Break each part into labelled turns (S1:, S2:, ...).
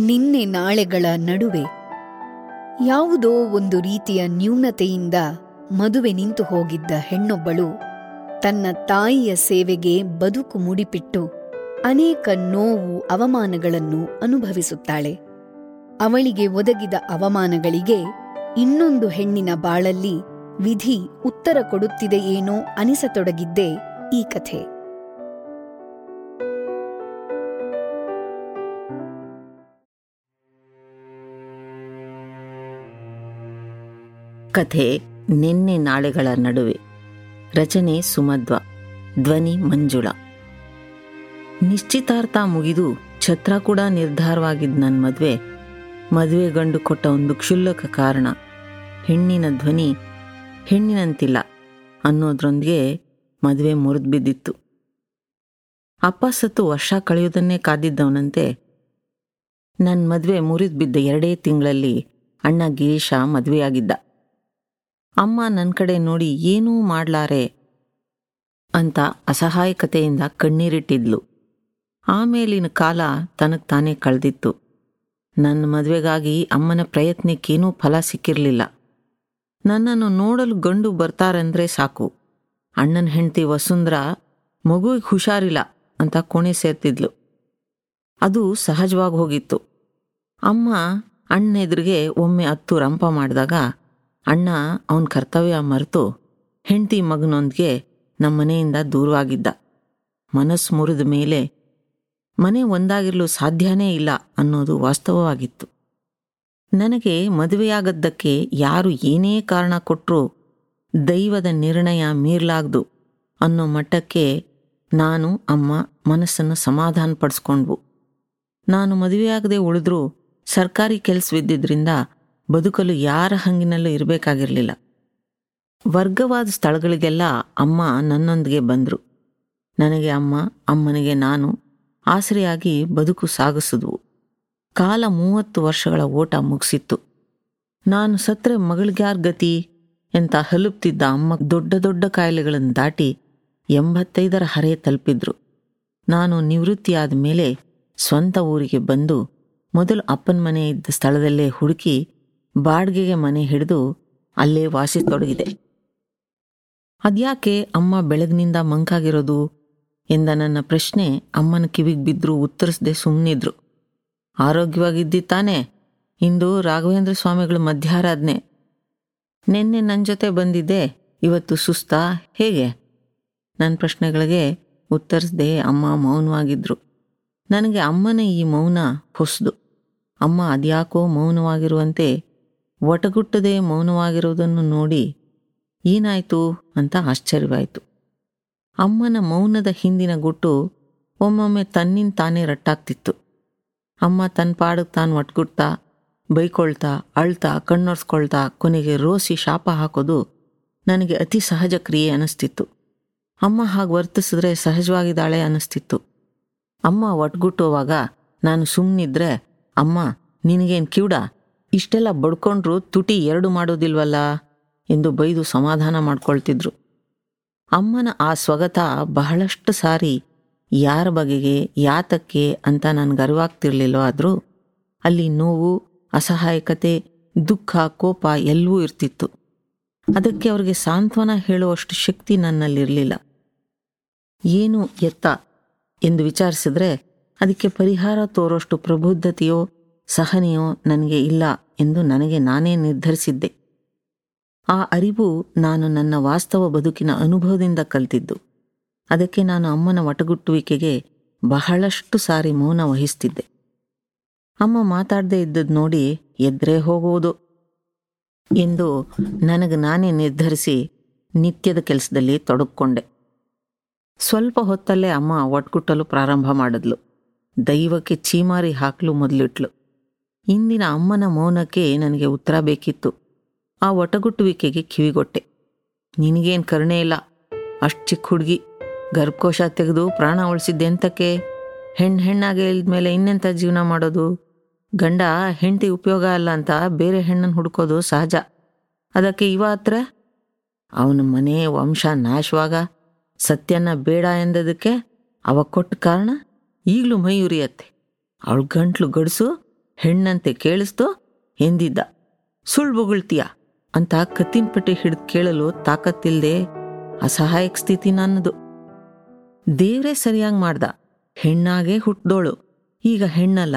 S1: ನಿನ್ನೆ ನಾಳೆಗಳ ನಡುವೆ. ಯಾವುದೋ ಒಂದು ರೀತಿಯ ನ್ಯೂನತೆಯಿಂದ ಮದುವೆ ನಿಂತು ಹೋಗಿದ್ದ ಹೆಣ್ಣೊಬ್ಬಳು ತನ್ನ ತಾಯಿಯ ಸೇವೆಗೆ ಬದುಕು ಮುಡಿಪಿಟ್ಟು ಅನೇಕ ನೋವು, ಅವಮಾನಗಳನ್ನು ಅನುಭವಿಸುತ್ತಾಳೆ. ಅವಳಿಗೆ ಒದಗಿದ ಅವಮಾನಗಳಿಗೆ ಇನ್ನೊಂದು ಹೆಣ್ಣಿನ ಬಾಳಲ್ಲಿ ವಿಧಿ ಉತ್ತರ ಕೊಡುತ್ತಿದೆಯೇನೋ ಅನಿಸತೊಡಗಿದ್ದೇ ಈ ಕಥೆ.
S2: ಕಥೆ ನಿನ್ನೆ ನಾಳೆಗಳ ನಡುವೆ. ರಚನೆ ಸುಮಧ್ವ, ಧ್ವನಿ ಮಂಜುಳ. ನಿಶ್ಚಿತಾರ್ಥ ಮುಗಿದು ಛತ್ರ ಕೂಡ ನಿರ್ಧಾರವಾಗಿದ್ದ ನನ್ನ ಮದುವೆ. ಮದುವೆ ಗಂಡು ಕೊಟ್ಟ ಒಂದು ಕ್ಷುಲ್ಲಕ ಕಾರಣ. ಹೆಣ್ಣಿನ ಧ್ವನಿ ಹೆಣ್ಣಿನಂತಿಲ್ಲ ಅನ್ನೋದ್ರೊಂದಿಗೆ ಮದುವೆ ಮುರಿದು ಬಿದ್ದಿತ್ತು ಅಪ್ಪ ಸತ್ತು ವರ್ಷ ಕಳೆಯುವುದನ್ನೇ ಕಾದಿದ್ದವನಂತೆ ನನ್ನ ಮದುವೆ ಮುರಿದು ಬಿದ್ದ ಎರಡೇ ತಿಂಗಳಲ್ಲಿ ಅಣ್ಣ ಗಿರೀಶ ಮದುವೆಯಾಗಿದ್ದ. ಅಮ್ಮ ನನ್ನ ಕಡೆ ನೋಡಿ ಏನೂ ಮಾಡ್ಲಾರೆ ಅಂತ ಅಸಹಾಯಕತೆಯಿಂದ ಕಣ್ಣೀರಿಟ್ಟಿದ್ಲು. ಆಮೇಲಿನ ಕಾಲ ತನಗೆ ತಾನೇ ಕಳೆದಿತ್ತು. ನನ್ನ ಮದುವೆಗಾಗಿ ಅಮ್ಮನ ಪ್ರಯತ್ನಕ್ಕೇನೂ ಫಲ ಸಿಕ್ಕಿರಲಿಲ್ಲ. ನನ್ನನ್ನು ನೋಡಲು ಗಂಡು ಬರ್ತಾರಂದ್ರೆ ಸಾಕು. ಅಣ್ಣನ ಹೆಂಡತಿ ವಸುಂಧ್ರ ಮಗುವಿಗೆ ಹುಷಾರಿಲ್ಲ ಅಂತ ಕೋಣೆ ಸೇರ್ತಿದ್ಲು. ಅದು ಸಹಜವಾಗಿ ಹೋಗಿತ್ತು. ಅಮ್ಮ ಅಣ್ಣ ಎದುರಿಗೆ ಒಮ್ಮೆ ಹತ್ತು ರಂಪ ಮಾಡಿದಾಗ ಅಣ್ಣ ಅವನ ಕರ್ತವ್ಯ ಮರೆತು ಹೆಂಡತಿ ಮಗನೊಂದಿಗೆ ನಮ್ಮ ಮನೆಯಿಂದ ದೂರವಾಗಿದ್ದ. ಮನಸ್ಸು ಮುರಿದ ಮೇಲೆ ಮನೆ ಒಂದಾಗಿರಲು ಸಾಧ್ಯನೇ ಇಲ್ಲ ಅನ್ನೋದು ವಾಸ್ತವವಾಗಿತ್ತು. ನನಗೆ ಮದುವೆಯಾಗದ್ದಕ್ಕೆ ಯಾರು ಏನೇ ಕಾರಣ ಕೊಟ್ಟರೂ ದೈವದ ನಿರ್ಣಯ ಮೀರ್ಲಾಗ್ದು ಅನ್ನೋ ಮಟ್ಟಕ್ಕೆ ನಾನು, ಅಮ್ಮ ಮನಸ್ಸನ್ನು ಸಮಾಧಾನಪಡಿಸ್ಕೊಂಡ್ವು. ನಾನು ಮದುವೆಯಾಗದೆ ಉಳಿದ್ರೂ ಸರ್ಕಾರಿ ಕೆಲಸವಿದ್ದಿದ್ರಿಂದ ಬದುಕಲು ಯಾರ ಹಂಗಿನಲ್ಲೂ ಇರಬೇಕಾಗಿರಲಿಲ್ಲ. ವರ್ಗವಾದ ಸ್ಥಳಗಳಿಗೆಲ್ಲ ಅಮ್ಮ ನನ್ನೊಂದಿಗೆ ಬಂದರು. ನನಗೆ ಅಮ್ಮ, ಅಮ್ಮನಿಗೆ ನಾನು ಆಸರೆಯಾಗಿ ಬದುಕು ಸಾಗಿಸಿದ್ವು. ಕಾಲ ಮೂವತ್ತು ವರ್ಷಗಳ ಓಟ ಮುಗಿಸಿತ್ತು. ನಾನು ಸತ್ರೆ ಮಗಳಿಗ್ಯಾರ ಗತಿ ಎಂತ ಹಲುಪ್ತಿದ್ದ ಅಮ್ಮ ದೊಡ್ಡ ದೊಡ್ಡ ಕಾಯಿಲೆಗಳನ್ನು ದಾಟಿ ಎಂಬತ್ತೈದರ ಹರೆ ತಲುಪಿದ್ರು. ನಾನು ನಿವೃತ್ತಿಯಾದ ಮೇಲೆ ಸ್ವಂತ ಊರಿಗೆ ಬಂದು ಮೊದಲು ಅಪ್ಪನ ಮನೆ ಇದ್ದ ಸ್ಥಳದಲ್ಲೇ ಹುಡುಕಿ ಬಾಡ್ಗೆಗೆ ಮನೆ ಹಿಡಿದು ಅಲ್ಲೇ ವಾಸಿಸತೊಡಗಿದೆ ಅದ್ಯಾಕೆ ಅಮ್ಮ ಬೆಳಗಿನಿಂದ ಮಂಕಾಗಿರೋದು? ಎಂದ ನನ್ನ ಪ್ರಶ್ನೆ ಅಮ್ಮನ ಕಿವಿಗೆ ಬಿದ್ದರೂ ಉತ್ತರಿಸದೆ ಸುಮ್ಮನಿದ್ರು ಆರೋಗ್ಯವಾಗಿದ್ದಿ ತಾನೇ? ಇಂದು ರಾಘವೇಂದ್ರ ಸ್ವಾಮಿಗಳು ಮಧ್ಯಾರಾಧನೆ ನಿನ್ನೆ ನನ್ನ ಜೊತೆ ಬಂದಿದ್ದೆ, ಇವತ್ತು ಸುಸ್ತಾ, ಹೇಗೆ? ನನ್ನ ಪ್ರಶ್ನೆಗಳಿಗೆ ಉತ್ತರಿಸದೆ ಅಮ್ಮ ಮೌನವಾಗಿದ್ರು. ನನಗೆ ಅಮ್ಮನ ಈ ಮೌನ ಹೊಸದು. ಅಮ್ಮ ಅದ್ಯಾಕೋ ಮೌನವಾಗಿರುವಂತೆ ಒಟಗುಟ್ಟದೆ ಮೌನವಾಗಿರುವುದನ್ನು ನೋಡಿ ಏನಾಯಿತು ಅಂತ ಆಶ್ಚರ್ಯವಾಯಿತು. ಅಮ್ಮನ ಮೌನದ ಹಿಂದಿನ ಗುಟ್ಟು ಒಮ್ಮೊಮ್ಮೆ ತನ್ನಿಂದ ತಾನೇ ರಟ್ಟಾಗ್ತಿತ್ತು. ಅಮ್ಮ ತನ್ನ ಪಾಡಕ್ಕೆ ತಾನು ಒಟ್ಗುಡ್ತಾ ಬೈಕೊಳ್ತಾ, ಅಳ್ತಾ, ಕಣ್ಣೊರ್ಸ್ಕೊಳ್ತಾ ಕೊನೆಗೆ ರೋಸಿ ಶಾಪ ಹಾಕೋದು ನನಗೆ ಅತಿ ಸಹಜ ಕ್ರಿಯೆ ಅನ್ನಿಸ್ತಿತ್ತು ಅಮ್ಮ ಹಾಗೆ ವರ್ತಿಸಿದ್ರೆ ಸಹಜವಾಗಿದ್ದಾಳೆ ಅನ್ನಿಸ್ತಿತ್ತು ಅಮ್ಮ ಒಟ್ಗುಟ್ಟುವಾಗ ನಾನು ಸುಮ್ಮನಿದ್ರೆ ಅಮ್ಮ, ನಿನಗೇನು ಕಿವುಡ? ಇಷ್ಟೆಲ್ಲ ಬಡ್ಕೊಂಡ್ರು ತುಟಿ ಎರಡು ಮಾಡೋದಿಲ್ವಲ್ಲ ಎಂದು ಬೈದು ಸಮಾಧಾನ ಮಾಡ್ಕೊಳ್ತಿದ್ರು. ಅಮ್ಮನ ಆ ಸ್ವಗತ ಬಹಳಷ್ಟು ಸಾರಿ ಯಾರ ಬಗೆಗೆ, ಯಾತಕ್ಕೆ ಅಂತ ನನಗೆ ಅರಿವಾಗ್ತಿರ್ಲಿಲ್ಲೋ ಆದರೂ ಅಲ್ಲಿ ನೋವು, ಅಸಹಾಯಕತೆ, ದುಃಖ, ಕೋಪ ಎಲ್ಲವೂ ಇರ್ತಿತ್ತು. ಅದಕ್ಕೆ ಅವ್ರಿಗೆ ಸಾಂತ್ವನ ಹೇಳುವಷ್ಟು ಶಕ್ತಿ ನನ್ನಲ್ಲಿರಲಿಲ್ಲ. ಏನು ಎತ್ತ ಎಂದು ವಿಚಾರಿಸಿದ್ರೆ ಅದಕ್ಕೆ ಪರಿಹಾರ ತೋರೋಷ್ಟು ಪ್ರಬುದ್ಧತೆಯೋ ಸಹನೆಯೋ ನನಗೆ ಇಲ್ಲ ಎಂದು ನನಗೆ ನಾನೇ ನಿರ್ಧರಿಸಿದ್ದೆ. ಆ ಅರಿವು ನಾನು ನನ್ನ ವಾಸ್ತವ ಬದುಕಿನ ಅನುಭವದಿಂದ ಕಲ್ತಿದ್ದು. ಅದಕ್ಕೆ ನಾನು ಅಮ್ಮನ ಒಟಗುಟ್ಟುವಿಕೆಗೆ ಬಹಳಷ್ಟು ಸಾರಿ ಮೌನ ವಹಿಸ್ತಿದ್ದೆ. ಅಮ್ಮ ಮಾತಾಡದೇ ಇದ್ದದ್ದು ನೋಡಿ ಎದ್ರೆ ಹೋಗುವುದು ಎಂದು ನನಗೆ ನಾನೇ ನಿರ್ಧರಿಸಿ ನಿತ್ಯದ ಕೆಲಸದಲ್ಲಿ ತೊಡಕೊಂಡೆ ಸ್ವಲ್ಪ ಹೊತ್ತಲ್ಲೇ ಅಮ್ಮ ಒಟ್ಗುಟ್ಟಲು ಪ್ರಾರಂಭ ಮಾಡಿದ್ಲು. ದೈವಕ್ಕೆ ಚೀಮಾರಿ ಹಾಕಲು ಮೊದಲಿಟ್ಲು. ಇಂದಿನ ಅಮ್ಮನ ಮೌನಕ್ಕೆ ನನಗೆ ಉತ್ತರ ಬೇಕಿತ್ತು. ಆ ಒಟಗುಟ್ಟುವಿಕೆಗೆ ಕಿವಿಗೊಟ್ಟೆ. ನಿನಗೇನು ಕರುಣೆ ಇಲ್ಲ? ಅಷ್ಟು ಚಿಕ್ಕ ಹುಡುಗಿ. ಗರ್ಭಕೋಶ ತೆಗೆದು ಪ್ರಾಣ ಉಳಿಸಿದ್ದೆ ಎಂತಕ್ಕೆ? ಹೆಣ್ಣು ಹೆಣ್ಣಾಗೆ ಮೇಲೆ ಇನ್ನೆಂಥ ಜೀವನ ಮಾಡೋದು? ಗಂಡ ಹೆಂಡತಿ ಉಪಯೋಗ ಅಲ್ಲ ಅಂತ ಬೇರೆ ಹೆಣ್ಣನ್ನು ಹುಡುಕೋದು ಸಹಜ. ಅದಕ್ಕೆ ಇವ ಹತ್ರ? ಅವನ ಮನೆ ವಂಶ ನಾಶವಾಗ? ಸತ್ಯನ ಬೇಡ ಎಂದದಕ್ಕೆ? ಅವ ಕೊಟ್ಟ ಕಾರಣ? ಈಗಲೂ ಮೈ ಉರಿಯತ್ತೆ ಅವಳು ಗಂಟ್ಲು ಗಡ್ಸು? ಹೆಣ್ಣಂತೆ ಕೇಳಿಸ್ತು ಎಂದಿದ್ದ. ಸುಳ್ಳು ಬೊಗಳ್ತೀಯ? ಅಂತ ಕತ್ತಿನ ಪಟ್ಟಿ ಹಿಡಿದು ಕೇಳಲು ತಾಕತ್ತಿಲ್ಲದೆ ಅಸಹಾಯಕ ಸ್ಥಿತಿ ನನ್ನದು. ದೇವ್ರೇ ಸರಿಯಾಗಿ ಮಾಡ್ದ. ಹೆಣ್ಣಾಗೇ ಹುಟ್ಟಿದೋಳು ಈಗ ಹೆಣ್ಣಲ್ಲ.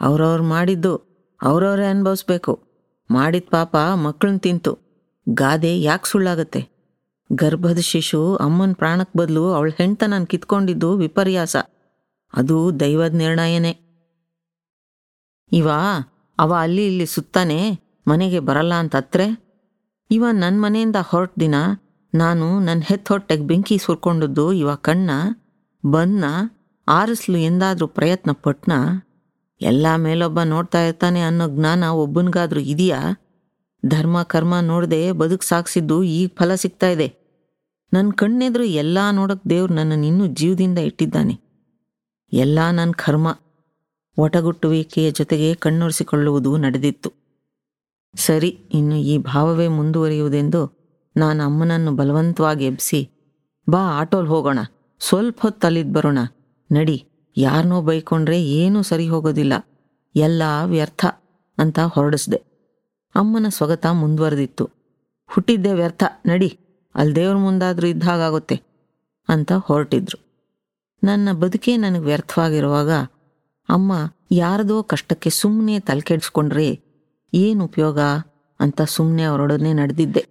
S2: ಅವ್ರವ್ರು ಮಾಡಿದ್ದು ಅವ್ರವ್ರೇ ಅನುಭವಿಸ್ಬೇಕು. ಮಾಡಿದ ಪಾಪ ಮಕ್ಕಳನ್ನ ತಿಂತು. ಗಾದೆ ಯಾಕೆ ಸುಳ್ಳಾಗತ್ತೆ? ಗರ್ಭದ ಶಿಶು ಅಮ್ಮನ ಪ್ರಾಣಕ್ಕೆ ಬದಲು ಅವಳ ಹೆಣ್ತನ ಕಿತ್ಕೊಂಡಿದ್ದು ವಿಪರ್ಯಾಸ. ಅದು ದೈವದ ನಿರ್ಣಯನೇ. ಇವ, ಅವ ಅಲ್ಲಿ ಇಲ್ಲಿ ಸುತ್ತಾನೆ, ಮನೆಗೆ ಬರಲ್ಲ ಅಂತ ಹತ್ರೆ? ಇವ ನನ್ನ ಮನೆಯಿಂದ ಹೊರಟ ದಿನ, ನಾನು ನನ್ನ ಹೆತ್ತ ಹೊಟ್ಟೆಗೆ ಬೆಂಕಿ ಸುರ್ಕೊಂಡದ್ದು ಇವ ಕಣ್ಣ ಬನ್ನ ಆರಿಸ್ಲು ಎಂದಾದರೂ ಪ್ರಯತ್ನ ಪಟ್ನ? ಎಲ್ಲ ಮೇಲೊಬ್ಬ ನೋಡ್ತಾ ಇರ್ತಾನೆ ಅನ್ನೋ ಜ್ಞಾನ ಒಬ್ಬನಿಗಾದ್ರೂ ಇದೆಯಾ? ಧರ್ಮ, ಕರ್ಮ ನೋಡದೆ ಬದುಕು ಸಾಕ್ಸಿದ್ದು ಈಗ ಫಲ ಸಿಗ್ತಾ ಇದೆ. ನನ್ನ ಕಣ್ಣೆದುರು ಎಲ್ಲ ನೋಡಕ್ಕೆ ದೇವ್ರು ನನ್ನನ್ನು ಇನ್ನೂ ಜೀವದಿಂದ ಇಟ್ಟಿದ್ದಾನೆ. ಎಲ್ಲ ನನ್ನ ಕರ್ಮ. ಒಟಗುಟ್ಟುವಿಕೆಯ ಜೊತೆಗೆ ಕಣ್ಣೊರೆಸಿಕೊಳ್ಳುವುದು ನಡೆದಿತ್ತು. ಸರಿ, ಇನ್ನು ಈ ಭಾವವೇ ಮುಂದುವರಿಯುವುದೆಂದು ನಾನು ಅಮ್ಮನನ್ನು ಬಲವಂತವಾಗಿ ಎಬ್ಬಿಸಿ ಬಾ ಆಟೋಲ್ ಹೋಗೋಣ, ಸ್ವಲ್ಪ ಹೊತ್ತು ಅಲ್ಲಿದ್ ಬರೋಣ, ನಡಿ ಯಾರನ್ನೋ ಬೈಕೊಂಡ್ರೆ ಏನೂ ಸರಿ ಹೋಗೋದಿಲ್ಲ, ಎಲ್ಲ ವ್ಯರ್ಥ ಅಂತ ಹೊರಡಿಸ್ದೆ. ಅಮ್ಮನ ಸ್ವಗತ ಮುಂದುವರೆದಿತ್ತು. ಹುಟ್ಟಿದ್ದೆ ವ್ಯರ್ಥ, ನಡಿ, ಅಲ್ಲಿ ದೇವ್ರ ಇದ್ದ ಇದ್ದಾಗುತ್ತೆ ಅಂತ ಹೊರಟಿದ್ರು. ನನ್ನ ಬದುಕೇ ನನಗೆ ವ್ಯರ್ಥವಾಗಿರುವಾಗ ಅಮ್ಮ, ಯಾರದೋ ಕಷ್ಟಕ್ಕೆ ಸುಮ್ಮನೆ ತಲೆಕೆಡ್ಸ್ಕೊಂಡ್ರೆ ಏನು ಉಪಯೋಗ ಅಂತ ಸುಮ್ಮನೆ ಅವರೊಡನೆ ನಡೆದಿದ್ದೆ.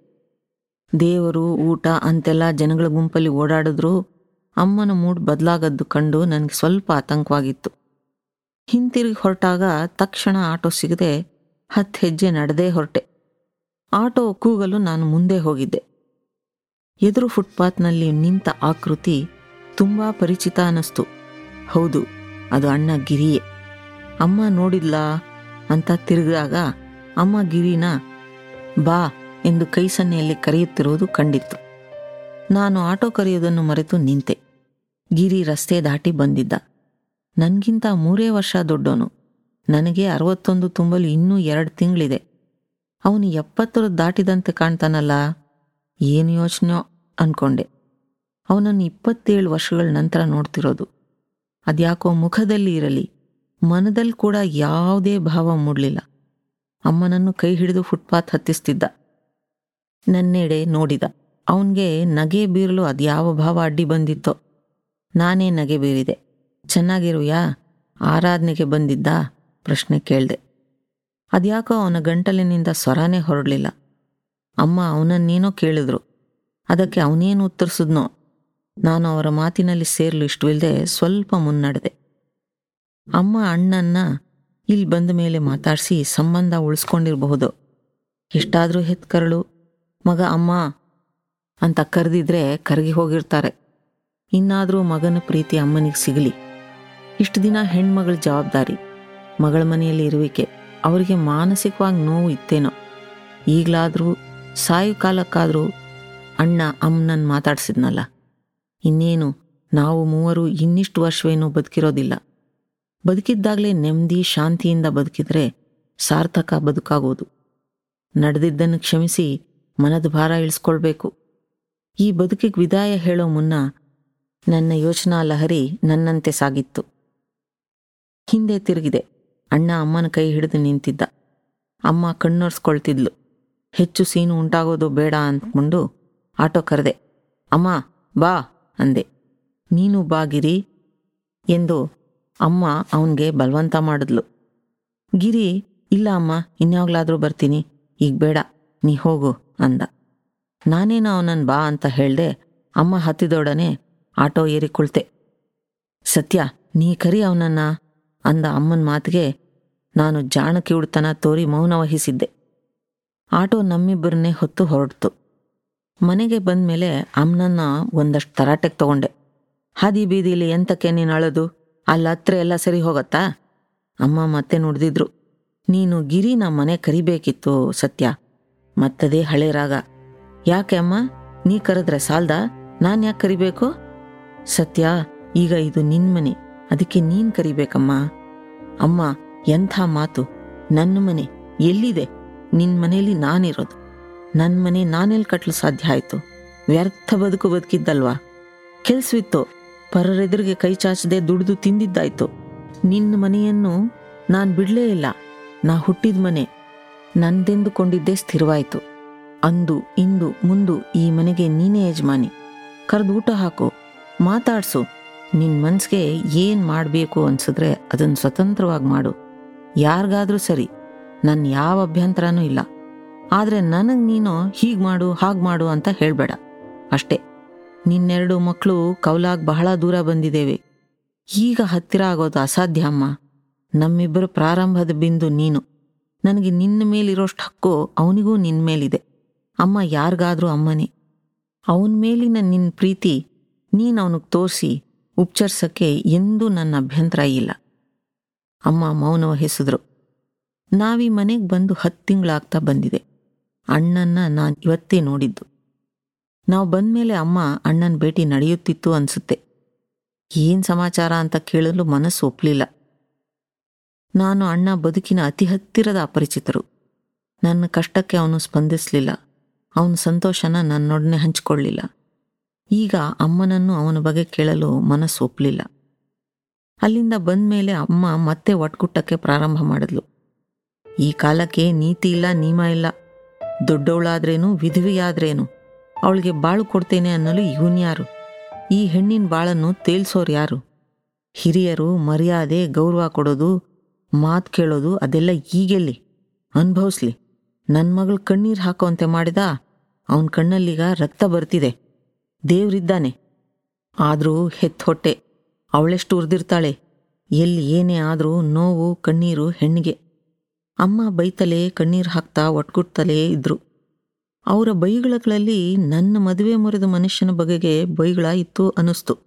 S2: ದೇವರು, ಊಟ ಅಂತೆಲ್ಲ ಜನಗಳ ಗುಂಪಲ್ಲಿ ಓಡಾಡಿದ್ರು ಅಮ್ಮನ ಮೂಡ್ ಬದಲಾಗದ್ದು ಕಂಡು ನನಗೆ ಸ್ವಲ್ಪ ಆತಂಕವಾಗಿತ್ತು. ಹಿಂತಿರುಗಿ ಹೊರಟಾಗ ತಕ್ಷಣ ಆಟೋ ಸಿಗದೆ ಹತ್ತು ಹೆಜ್ಜೆ ನಡೆದೇ ಹೊರಟೆ. ಆಟೋ ಕೂಗಲು ನಾನು ಮುಂದೆ ಹೋಗಿದ್ದೆ. ಎದುರು ಫುಟ್ಪಾತ್ನಲ್ಲಿ ನಿಂತ ಆಕೃತಿ ತುಂಬಾ ಪರಿಚಿತ ಅನ್ನಿಸ್ತು. ಹೌದು ಅದು ಅಣ್ಣ ಗಿರಿಯೇ ಅಮ್ಮ ನೋಡಿಲ್ಲ ಅಂತ ತಿರುಗಿದಾಗ ಅಮ್ಮ ಗಿರಿನ ಬಾ ಎಂದು ಕೈ ಸನ್ನೆಯಲ್ಲಿ ಕರೆಯುತ್ತಿರುವುದು ಕಂಡಿತ್ತು. ನಾನು ಆಟೋ ಕರೆಯುವುದನ್ನು ಮರೆತು ನಿಂತೆ. ಗಿರಿ ರಸ್ತೆ ದಾಟಿ ಬಂದಿದ್ದ. ನನಗಿಂತ ಮೂರೇ ವರ್ಷ ದೊಡ್ಡವನು. ನನಗೆ ಅರವತ್ತೊಂದು ತುಂಬಲು ಇನ್ನೂ ಎರಡು ತಿಂಗಳಿದೆ. ಅವನು ಎಪ್ಪತ್ತರ ದಾಟಿದಂತೆ ಕಾಣ್ತಾನಲ್ಲ? ಏನು ಯೋಚನೆಯೋ ಅನ್ಕೊಂಡೆ. ಅವನನ್ನು ಇಪ್ಪತ್ತೇಳು ವರ್ಷಗಳ ನಂತರ ನೋಡ್ತಿರೋದು. ಅದ್ಯಾಕೋ ಮುಖದಲ್ಲಿ ಇರಲಿ. ಮನದಲ್ಲಿ ಕೂಡ ಯಾವುದೇ ಭಾವ ಮೂಡಲಿಲ್ಲ. ಅಮ್ಮನನ್ನು ಕೈ ಹಿಡಿದು ಫುಟ್ಪಾತ್ ಹತ್ತಿಸ್ತಿದ್ದ. ನನ್ನೆಡೆ ನೋಡಿದ. ಅವನಿಗೆ ನಗೆ ಬೀರಲು ಅದ್ಯಾವ ಭಾವ ಅಡ್ಡಿ ಬಂದಿತ್ತೋ. ನಾನೇ ನಗೆ ಬೀರಿದೆ. ಚೆನ್ನಾಗಿರುಯಾ? ಆರಾಧನೆಗೆ ಬಂದಿದ್ದ? ಪ್ರಶ್ನೆ ಕೇಳಿದೆ. ಅದ್ಯಾಕೋ ಅವನ ಗಂಟಲಿನಿಂದ ಸ್ವರನೇ ಹೊರಡಲಿಲ್ಲ. ಅಮ್ಮ ಅವನನ್ನೇನೋ ಕೇಳಿದ್ರು. ಅದಕ್ಕೆ ಅವನೇನು ಉತ್ತರಿಸಿದ್ನೋ? ನಾನು ಅವರ ಮಾತಿನಲ್ಲಿ ಸೇರಲು ಇಷ್ಟವಿಲ್ಲದೆ ಸ್ವಲ್ಪ ಮುನ್ನಡೆದೆ. ಅಮ್ಮ ಅಣ್ಣನ್ನ ಇಲ್ಲಿ ಬಂದ ಮೇಲೆ ಮಾತಾಡಿಸಿ ಸಂಬಂಧ ಉಳಿಸ್ಕೊಂಡಿರಬಹುದು. ಎಷ್ಟಾದರೂ ಹೆತ್ಕರಳು. ಮಗ, ಅಮ್ಮ ಅಂತ ಕರೆದಿದ್ರೆ ಕರಗಿ ಹೋಗಿರ್ತಾರೆ. ಇನ್ನಾದರೂ ಮಗನ ಪ್ರೀತಿ ಅಮ್ಮನಿಗೆ ಸಿಗಲಿ. ಇಷ್ಟು ದಿನ ಹೆಣ್ಮಗಳ ಜವಾಬ್ದಾರಿ, ಮಗಳ ಮನೆಯಲ್ಲಿ ಇರುವಿಕೆ, ಅವರಿಗೆ ಮಾನಸಿಕವಾಗಿ ನೋವು ಇತ್ತೇನೋ. ಈಗಲಾದರೂ ಸಾಯು ಕಾಲಕ್ಕಾದರೂ ಅಣ್ಣ ಅಮ್ಮನನ್ನು ಮಾತಾಡ್ಸಿದ್ನಲ್ಲ. ಇನ್ನೇನು? ನಾವು ಮೂವರು ಇನ್ನಿಷ್ಟು ವರ್ಷವೇನೂ ಬದುಕಿರೋದಿಲ್ಲ. ಬದುಕಿದ್ದಾಗಲೇ ನೆಮ್ಮದಿ, ಶಾಂತಿಯಿಂದ ಬದುಕಿದ್ರೆ ಸಾರ್ಥಕ ಬದುಕಾಗೋದು. ನಡೆದಿದ್ದನ್ನು ಕ್ಷಮಿಸಿ ಮನದ ಭಾರ ಇಳಿಸ್ಕೊಳ್ಬೇಕು. ಈ ಬದುಕಿಗೆ ವಿದಾಯ ಹೇಳೋ ಮುನ್ನ ನನ್ನ ಯೋಚನಾ ಲಹರಿ ನನ್ನಂತೆ ಸಾಗಿತ್ತು. ಹಿಂದೆ ತಿರುಗಿದೆ. ಅಣ್ಣ ಅಮ್ಮನ ಕೈ ಹಿಡಿದು ನಿಂತಿದ್ದ. ಅಮ್ಮ ಕಣ್ಣೊರ್ಸ್ಕೊಳ್ತಿದ್ಲು. ಹೆಚ್ಚು ಸೀನು ಉಂಟಾಗೋದು ಬೇಡ ಅಂದ್ಕೊಂಡು ಆಟೋ ಕರೆದೆ. ಅಮ್ಮ, ಬಾ. ಅಂದೆ. ನೀನು ಬಾಗಿರಿ ಎಂದು ಅಮ್ಮ ಅವನಿಗೆ ಬಲವಂತ ಮಾಡಿದ್ಲು. ಗಿರಿ, ಇಲ್ಲ ಅಮ್ಮ, ಇನ್ಯಾವಾಗ್ಲಾದ್ರೂ ಬರ್ತೀನಿ. ಈಗ ಬೇಡ, ನೀ ಹೋಗು ಅಂದ. ನಾನೇನು ಅವನನ್ನು ಬಾ ಅಂತ ಹೇಳ್ದೆ ಅಮ್ಮ ಹತ್ತಿದೊಡನೆ ಆಟೋ ಏರಿ ಕುಳ್ತೆ. ಸತ್ಯ, ನೀ ಕರಿ ಅವನನ್ನ ಅಂದ ಅಮ್ಮನ ಮಾತಿಗೆ ನಾನು ಜಾಣಕಿ ಉಡ್ತನ ತೋರಿ ಮೌನ ವಹಿಸಿದ್ದೆ. ಆಟೋ ನಮ್ಮಿಬ್ಬರನ್ನೇ ಹೊತ್ತು ಹೊರಡ್ತು. ಮನೆಗೆ ಬಂದ ಮೇಲೆ ಅಮ್ಮನನ್ನ ಒಂದಷ್ಟು ತರಾಟೆಗೆ ತಗೊಂಡೆ. ಹಾದಿ ಬೀದಿಲಿ ಎಂತಕ್ಕೆ ನೀನು ಅಳದು? ಅಲ್ಲಿ ಹತ್ರ ಎಲ್ಲ ಸರಿ ಹೋಗತ್ತಾ? ಅಮ್ಮ ಮತ್ತೆ ನೋಡ್ದಿದ್ರು. ನೀನು ಗಿರಿ ನಮ್ಮ ಮನೆ ಕರಿಬೇಕಿತ್ತು ಸತ್ಯ. ಮತ್ತದೇ ಹಳೆ ರಾಗ. ಯಾಕೆ ಅಮ್ಮ? ನೀ ಕರೆದ್ರೆ ಸಾಲ್ದ? ನಾನು ಯಾಕೆ ಕರಿಬೇಕು? ಸತ್ಯ, ಈಗ ಇದು ನಿನ್ ಮನೆ. ಅದಕ್ಕೆ ನೀನ್ ಕರಿಬೇಕಮ್ಮ. ಅಮ್ಮ, ಎಂಥ ಮಾತು? ನನ್ನ ಮನೆ ಎಲ್ಲಿದೆ? ನಿನ್ನ ಮನೆಯಲ್ಲಿ ನಾನಿರೋದು. ನನ್ನ ಮನೆ ನಾನೆಲ್ಲಿ ಕಟ್ಟಲು ಸಾಧ್ಯ ಆಯ್ತು. ವ್ಯರ್ಥ ಬದುಕು ಬದುಕಿದ್ದಲ್ವಾ? ಕೆಲ್ಸವಿತ್ತು ಪರರೆದುರಿಗೆ ಕೈ ಚಾಚದೆ ದುಡಿದು ತಿಂದಿದ್ದಾಯ್ತು. ನಿನ್ನ ಮನೆಯನ್ನು ನಾನು ಬಿಡಲೇ ಇಲ್ಲ. ನಾ ಹುಟ್ಟಿದ ಮನೆ. ನಂದೆಂದುಕೊಂಡಿದ್ದೇ ಸ್ಥಿರವಾಯಿತು. ಅಂದು, ಇಂದು, ಮುಂದು ಈ ಮನೆಗೆ ನೀನೇ ಯಜಮಾನಿ. ಕರೆದು ಊಟ ಹಾಕು. ಮಾತಾಡ್ಸು. ನಿನ್ನ ಮನಸ್ಸಿಗೆ ಏನು ಮಾಡಬೇಕು ಅನ್ಸಿದ್ರೆ ಅದನ್ನು ಸ್ವತಂತ್ರವಾಗಿ ಮಾಡು. ಯಾರಿಗಾದರೂ ಸರಿ. ನನ್ನ ಯಾವ ಅಭ್ಯಂತರನೂ ಇಲ್ಲ. ಆದರೆ ನನಗೆ ನೀನು ಹೀಗೆ ಮಾಡು, ಹಾಗೆ ಮಾಡು ಅಂತ ಹೇಳಬೇಡ. ಅಷ್ಟೇ. ನಿನ್ನೆರಡು ಮಕ್ಕಳು ಕೌಲಾಗ್ ಬಹಳ ದೂರ ಬಂದಿದ್ದೇವೆ. ಈಗ ಹತ್ತಿರ ಆಗೋದು ಅಸಾಧ್ಯ ಅಮ್ಮ. ನಮ್ಮಿಬ್ಬರ ಪ್ರಾರಂಭದ ಬಿಂದು ನೀನು. ನನಗೆ ನಿನ್ನ ಮೇಲಿರೋಷ್ಟು ಹಕ್ಕು ಅವನಿಗೂ ನಿನ್ನ ಮೇಲಿದೆ. ಅಮ್ಮ ಯಾರಿಗಾದ್ರೂ ಅಮ್ಮನೇ. ಅವನ ಮೇಲಿನ ನಿನ್ನ ಪ್ರೀತಿ ನೀನು ಅವನಿಗೆ ತೋರಿಸಿ ಉಪಚರಿಸಕ್ಕೆ ಎಂದೂ ನನ್ನ ಅಭ್ಯಂತರ ಇಲ್ಲ. ಅಮ್ಮ ಮೌನ ವಹಿಸಿದ್ರು ನಾವೀ ಮನೆಗೆ ಬಂದು ಹತ್ತು ತಿಂಗಳಾಗ್ತಾ ಬಂದಿದೆ. ಅಣ್ಣನ್ನ ನಾನು ಇವತ್ತೇ ನೋಡಿದ್ದು. ನಾವು ಬಂದ್ಮೇಲೆ ಅಮ್ಮ ಅಣ್ಣನ ಭೇಟಿ ನಡೆಯುತ್ತಿತ್ತು ಅನ್ಸುತ್ತೆ. ಏನ್ ಸಮಾಚಾರ ಅಂತ ಕೇಳಲು ಮನಸ್ಸು ಒಪ್ಪಲಿಲ್ಲ ನಾನು ಅಣ್ಣ ಬದುಕಿನ ಅತಿ ಹತ್ತಿರದ ಅಪರಿಚಿತರು. ನನ್ನ ಕಷ್ಟಕ್ಕೆ ಅವನು ಸ್ಪಂದಿಸಲಿಲ್ಲ. ಅವನ ಸಂತೋಷನ ನನ್ನೊಡನೆ ಹಂಚಿಕೊಳ್ಳಿಲ್ಲ. ಈಗ ಅಮ್ಮನನ್ನು ಅವನ ಬಗ್ಗೆ ಕೇಳಲು ಮನಸ್ಸು ಒಪ್ಪಲಿಲ್ಲ ಅಲ್ಲಿಂದ ಬಂದ ಮೇಲೆ ಅಮ್ಮ ಮತ್ತೆ ಒಟ್ಕುಟ್ಟಕ್ಕೆ ಪ್ರಾರಂಭ ಮಾಡಿದ್ಲು. ಈ ಕಾಲಕ್ಕೆ ನೀತಿ ಇಲ್ಲ, ನಿಯಮ ಇಲ್ಲ. ದೊಡ್ಡವಳಾದ್ರೇನು, ವಿಧವೆಯಾದ್ರೇನು? ಅವಳಿಗೆ ಬಾಳು ಕೊಡ್ತೇನೆ ಅನ್ನಲು ಇವನ್ಯಾರು ಈ ಹೆಣ್ಣಿನ ಬಾಳನ್ನು ತೇಲ್ಸೋರು ಯಾರು? ಹಿರಿಯರು ಮರ್ಯಾದೆ, ಗೌರವ ಕೊಡೋದು, ಮಾತು ಕೇಳೋದು ಅದೆಲ್ಲ ಈಗೆಲ್ಲಿ? ಅನುಭವಿಸ್ಲಿ. ನನ್ನ ಮಗಳು ಕಣ್ಣೀರು ಹಾಕೋಂತೆ ಮಾಡಿದ? ಅವನ ಕಣ್ಣಲ್ಲಿಗ ರಕ್ತ ಬರ್ತಿದೆ. ದೇವ್ರಿದ್ದಾನೆ. ಆದರೂ ಹೆತ್ತ ಹೊಟ್ಟೆ. ಅವಳೆಷ್ಟು ಉರಿದಿರ್ತಾಳೆ. ಎಲ್ಲಿ ಏನೇ ಆದರೂ ನೋವು, ಕಣ್ಣೀರು ಹೆಣ್ಣಿಗೆ. ಅಮ್ಮ ಬೈತಲೇ, ಕಣ್ಣೀರು ಹಾಕ್ತಾ ಒಟ್ಗುಡ್ತಲೇ ಇದ್ರು. ಅವರ ಬೈಗಳಗಳಲ್ಲಿ ನನ್ನ ಮದುವೆ ಮುರಿದ ಮನುಷ್ಯನ ಬಗೆಗೆ ಬೈಗಳ ಇತ್ತು ಅನ್ನಿಸ್ತು.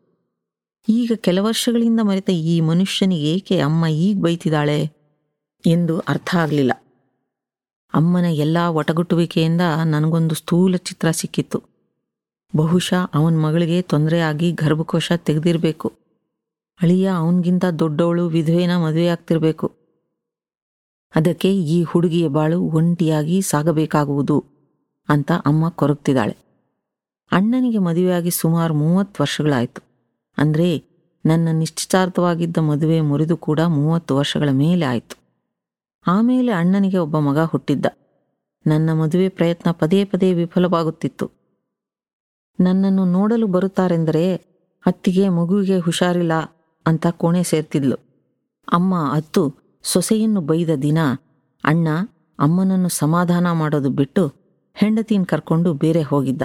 S2: ಈಗ ಕೆಲ ವರ್ಷಗಳಿಂದ ಮರೆತ ಈ ಮನುಷ್ಯನಿಗೆ ಏಕೆ ಅಮ್ಮ ಈಗ ಬೈತಿದ್ದಾಳೆ ಎಂದು ಅರ್ಥ ಆಗಲಿಲ್ಲ. ಅಮ್ಮನ ಎಲ್ಲ ಒಟಗುಟ್ಟುವಿಕೆಯಿಂದ ನನಗೊಂದು ಸ್ಥೂಲ ಚಿತ್ರ ಸಿಕ್ಕಿತ್ತು. ಬಹುಶಃ ಅವನ ಮಗಳಿಗೆ ತೊಂದರೆ ಆಗಿ ಗರ್ಭಕೋಶ ತೆಗೆದಿರಬೇಕು. ಅಳಿಯ ಅವನಿಗಿಂತ ದೊಡ್ಡವಳು ವಿಧವೆನ ಮದುವೆಯಾಗ್ತಿರ್ಬೇಕು. ಅದಕ್ಕೆ ಈ ಹುಡುಗಿಯ ಬಾಳು ಒಂಟಿಯಾಗಿ ಸಾಗಬೇಕಾಗುವುದು ಅಂತ ಅಮ್ಮ ಕೊರಗ್ತಿದ್ದಾಳೆ. ಅಣ್ಣನಿಗೆ ಮದುವೆಯಾಗಿ ಸುಮಾರು ಮೂವತ್ತು ವರ್ಷಗಳಾಯಿತು. ಅಂದರೆ ನನ್ನ ನಿಶ್ಚಿತಾರ್ಥವಾಗಿದ್ದ ಮದುವೆ ಮುರಿದು ಕೂಡ ಮೂವತ್ತು ವರ್ಷಗಳ ಮೇಲೆ ಆಯಿತು. ಆಮೇಲೆ ಅಣ್ಣನಿಗೆ ಒಬ್ಬ ಮಗ ಹುಟ್ಟಿದ್ದ. ನನ್ನ ಮದುವೆ ಪ್ರಯತ್ನ ಪದೇ ಪದೇ ವಿಫಲವಾಗುತ್ತಿತ್ತು. ನನ್ನನ್ನು ನೋಡಲು ಬರುತ್ತಾರೆಂದರೆ ಅತ್ತಿಗೆ ಮಗುವಿಗೆ ಹುಷಾರಿಲ್ಲ ಅಂತ ಕೋಣೆ ಸೇರ್ತಿದ್ಲು. ಅಮ್ಮ ಅತ್ತು ಸೊಸೆಯನ್ನು ಬೈದ ದಿನ ಅಣ್ಣ ಅಮ್ಮನನ್ನು ಸಮಾಧಾನ ಮಾಡೋದು ಬಿಟ್ಟು ಹೆಂಡತಿನ ಕರ್ಕೊಂಡು ಬೇರೆ ಹೋಗಿದ್ದ.